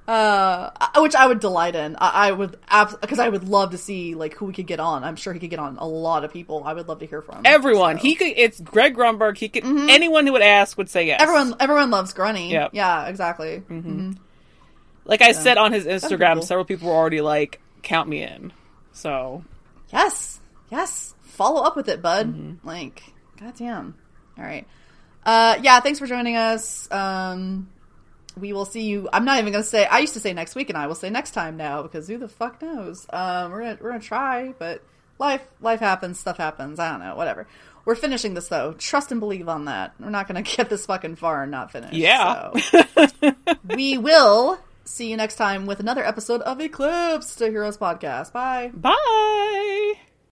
Uh, which I would delight in. I, I would because I would love to see like who we could get on. I'm sure he could get on a lot of people. I would love to hear from Everyone. So. He could, it's Greg Grunberg. He could, anyone who would ask would say yes. everyone, everyone loves Grunny. Yep. Yeah, exactly. Mhm. Like I said on his Instagram, cool. several people were already like, count me in. So, Yes, yes. Follow up with it, bud. Mm-hmm. Like, goddamn. All right. Uh, yeah. Thanks for joining us. Um, we will see you. I'm not even gonna say. I used to say next week, and I will say next time now because who the fuck knows? Um, we're gonna we're gonna try, but life life happens, stuff happens. I don't know. Whatever. We're finishing this though. Trust and believe on that. We're not gonna get this fucking far and not finish. Yeah. So. we will see you next time with another episode of Eclipse, the Heroes podcast. Bye. bye.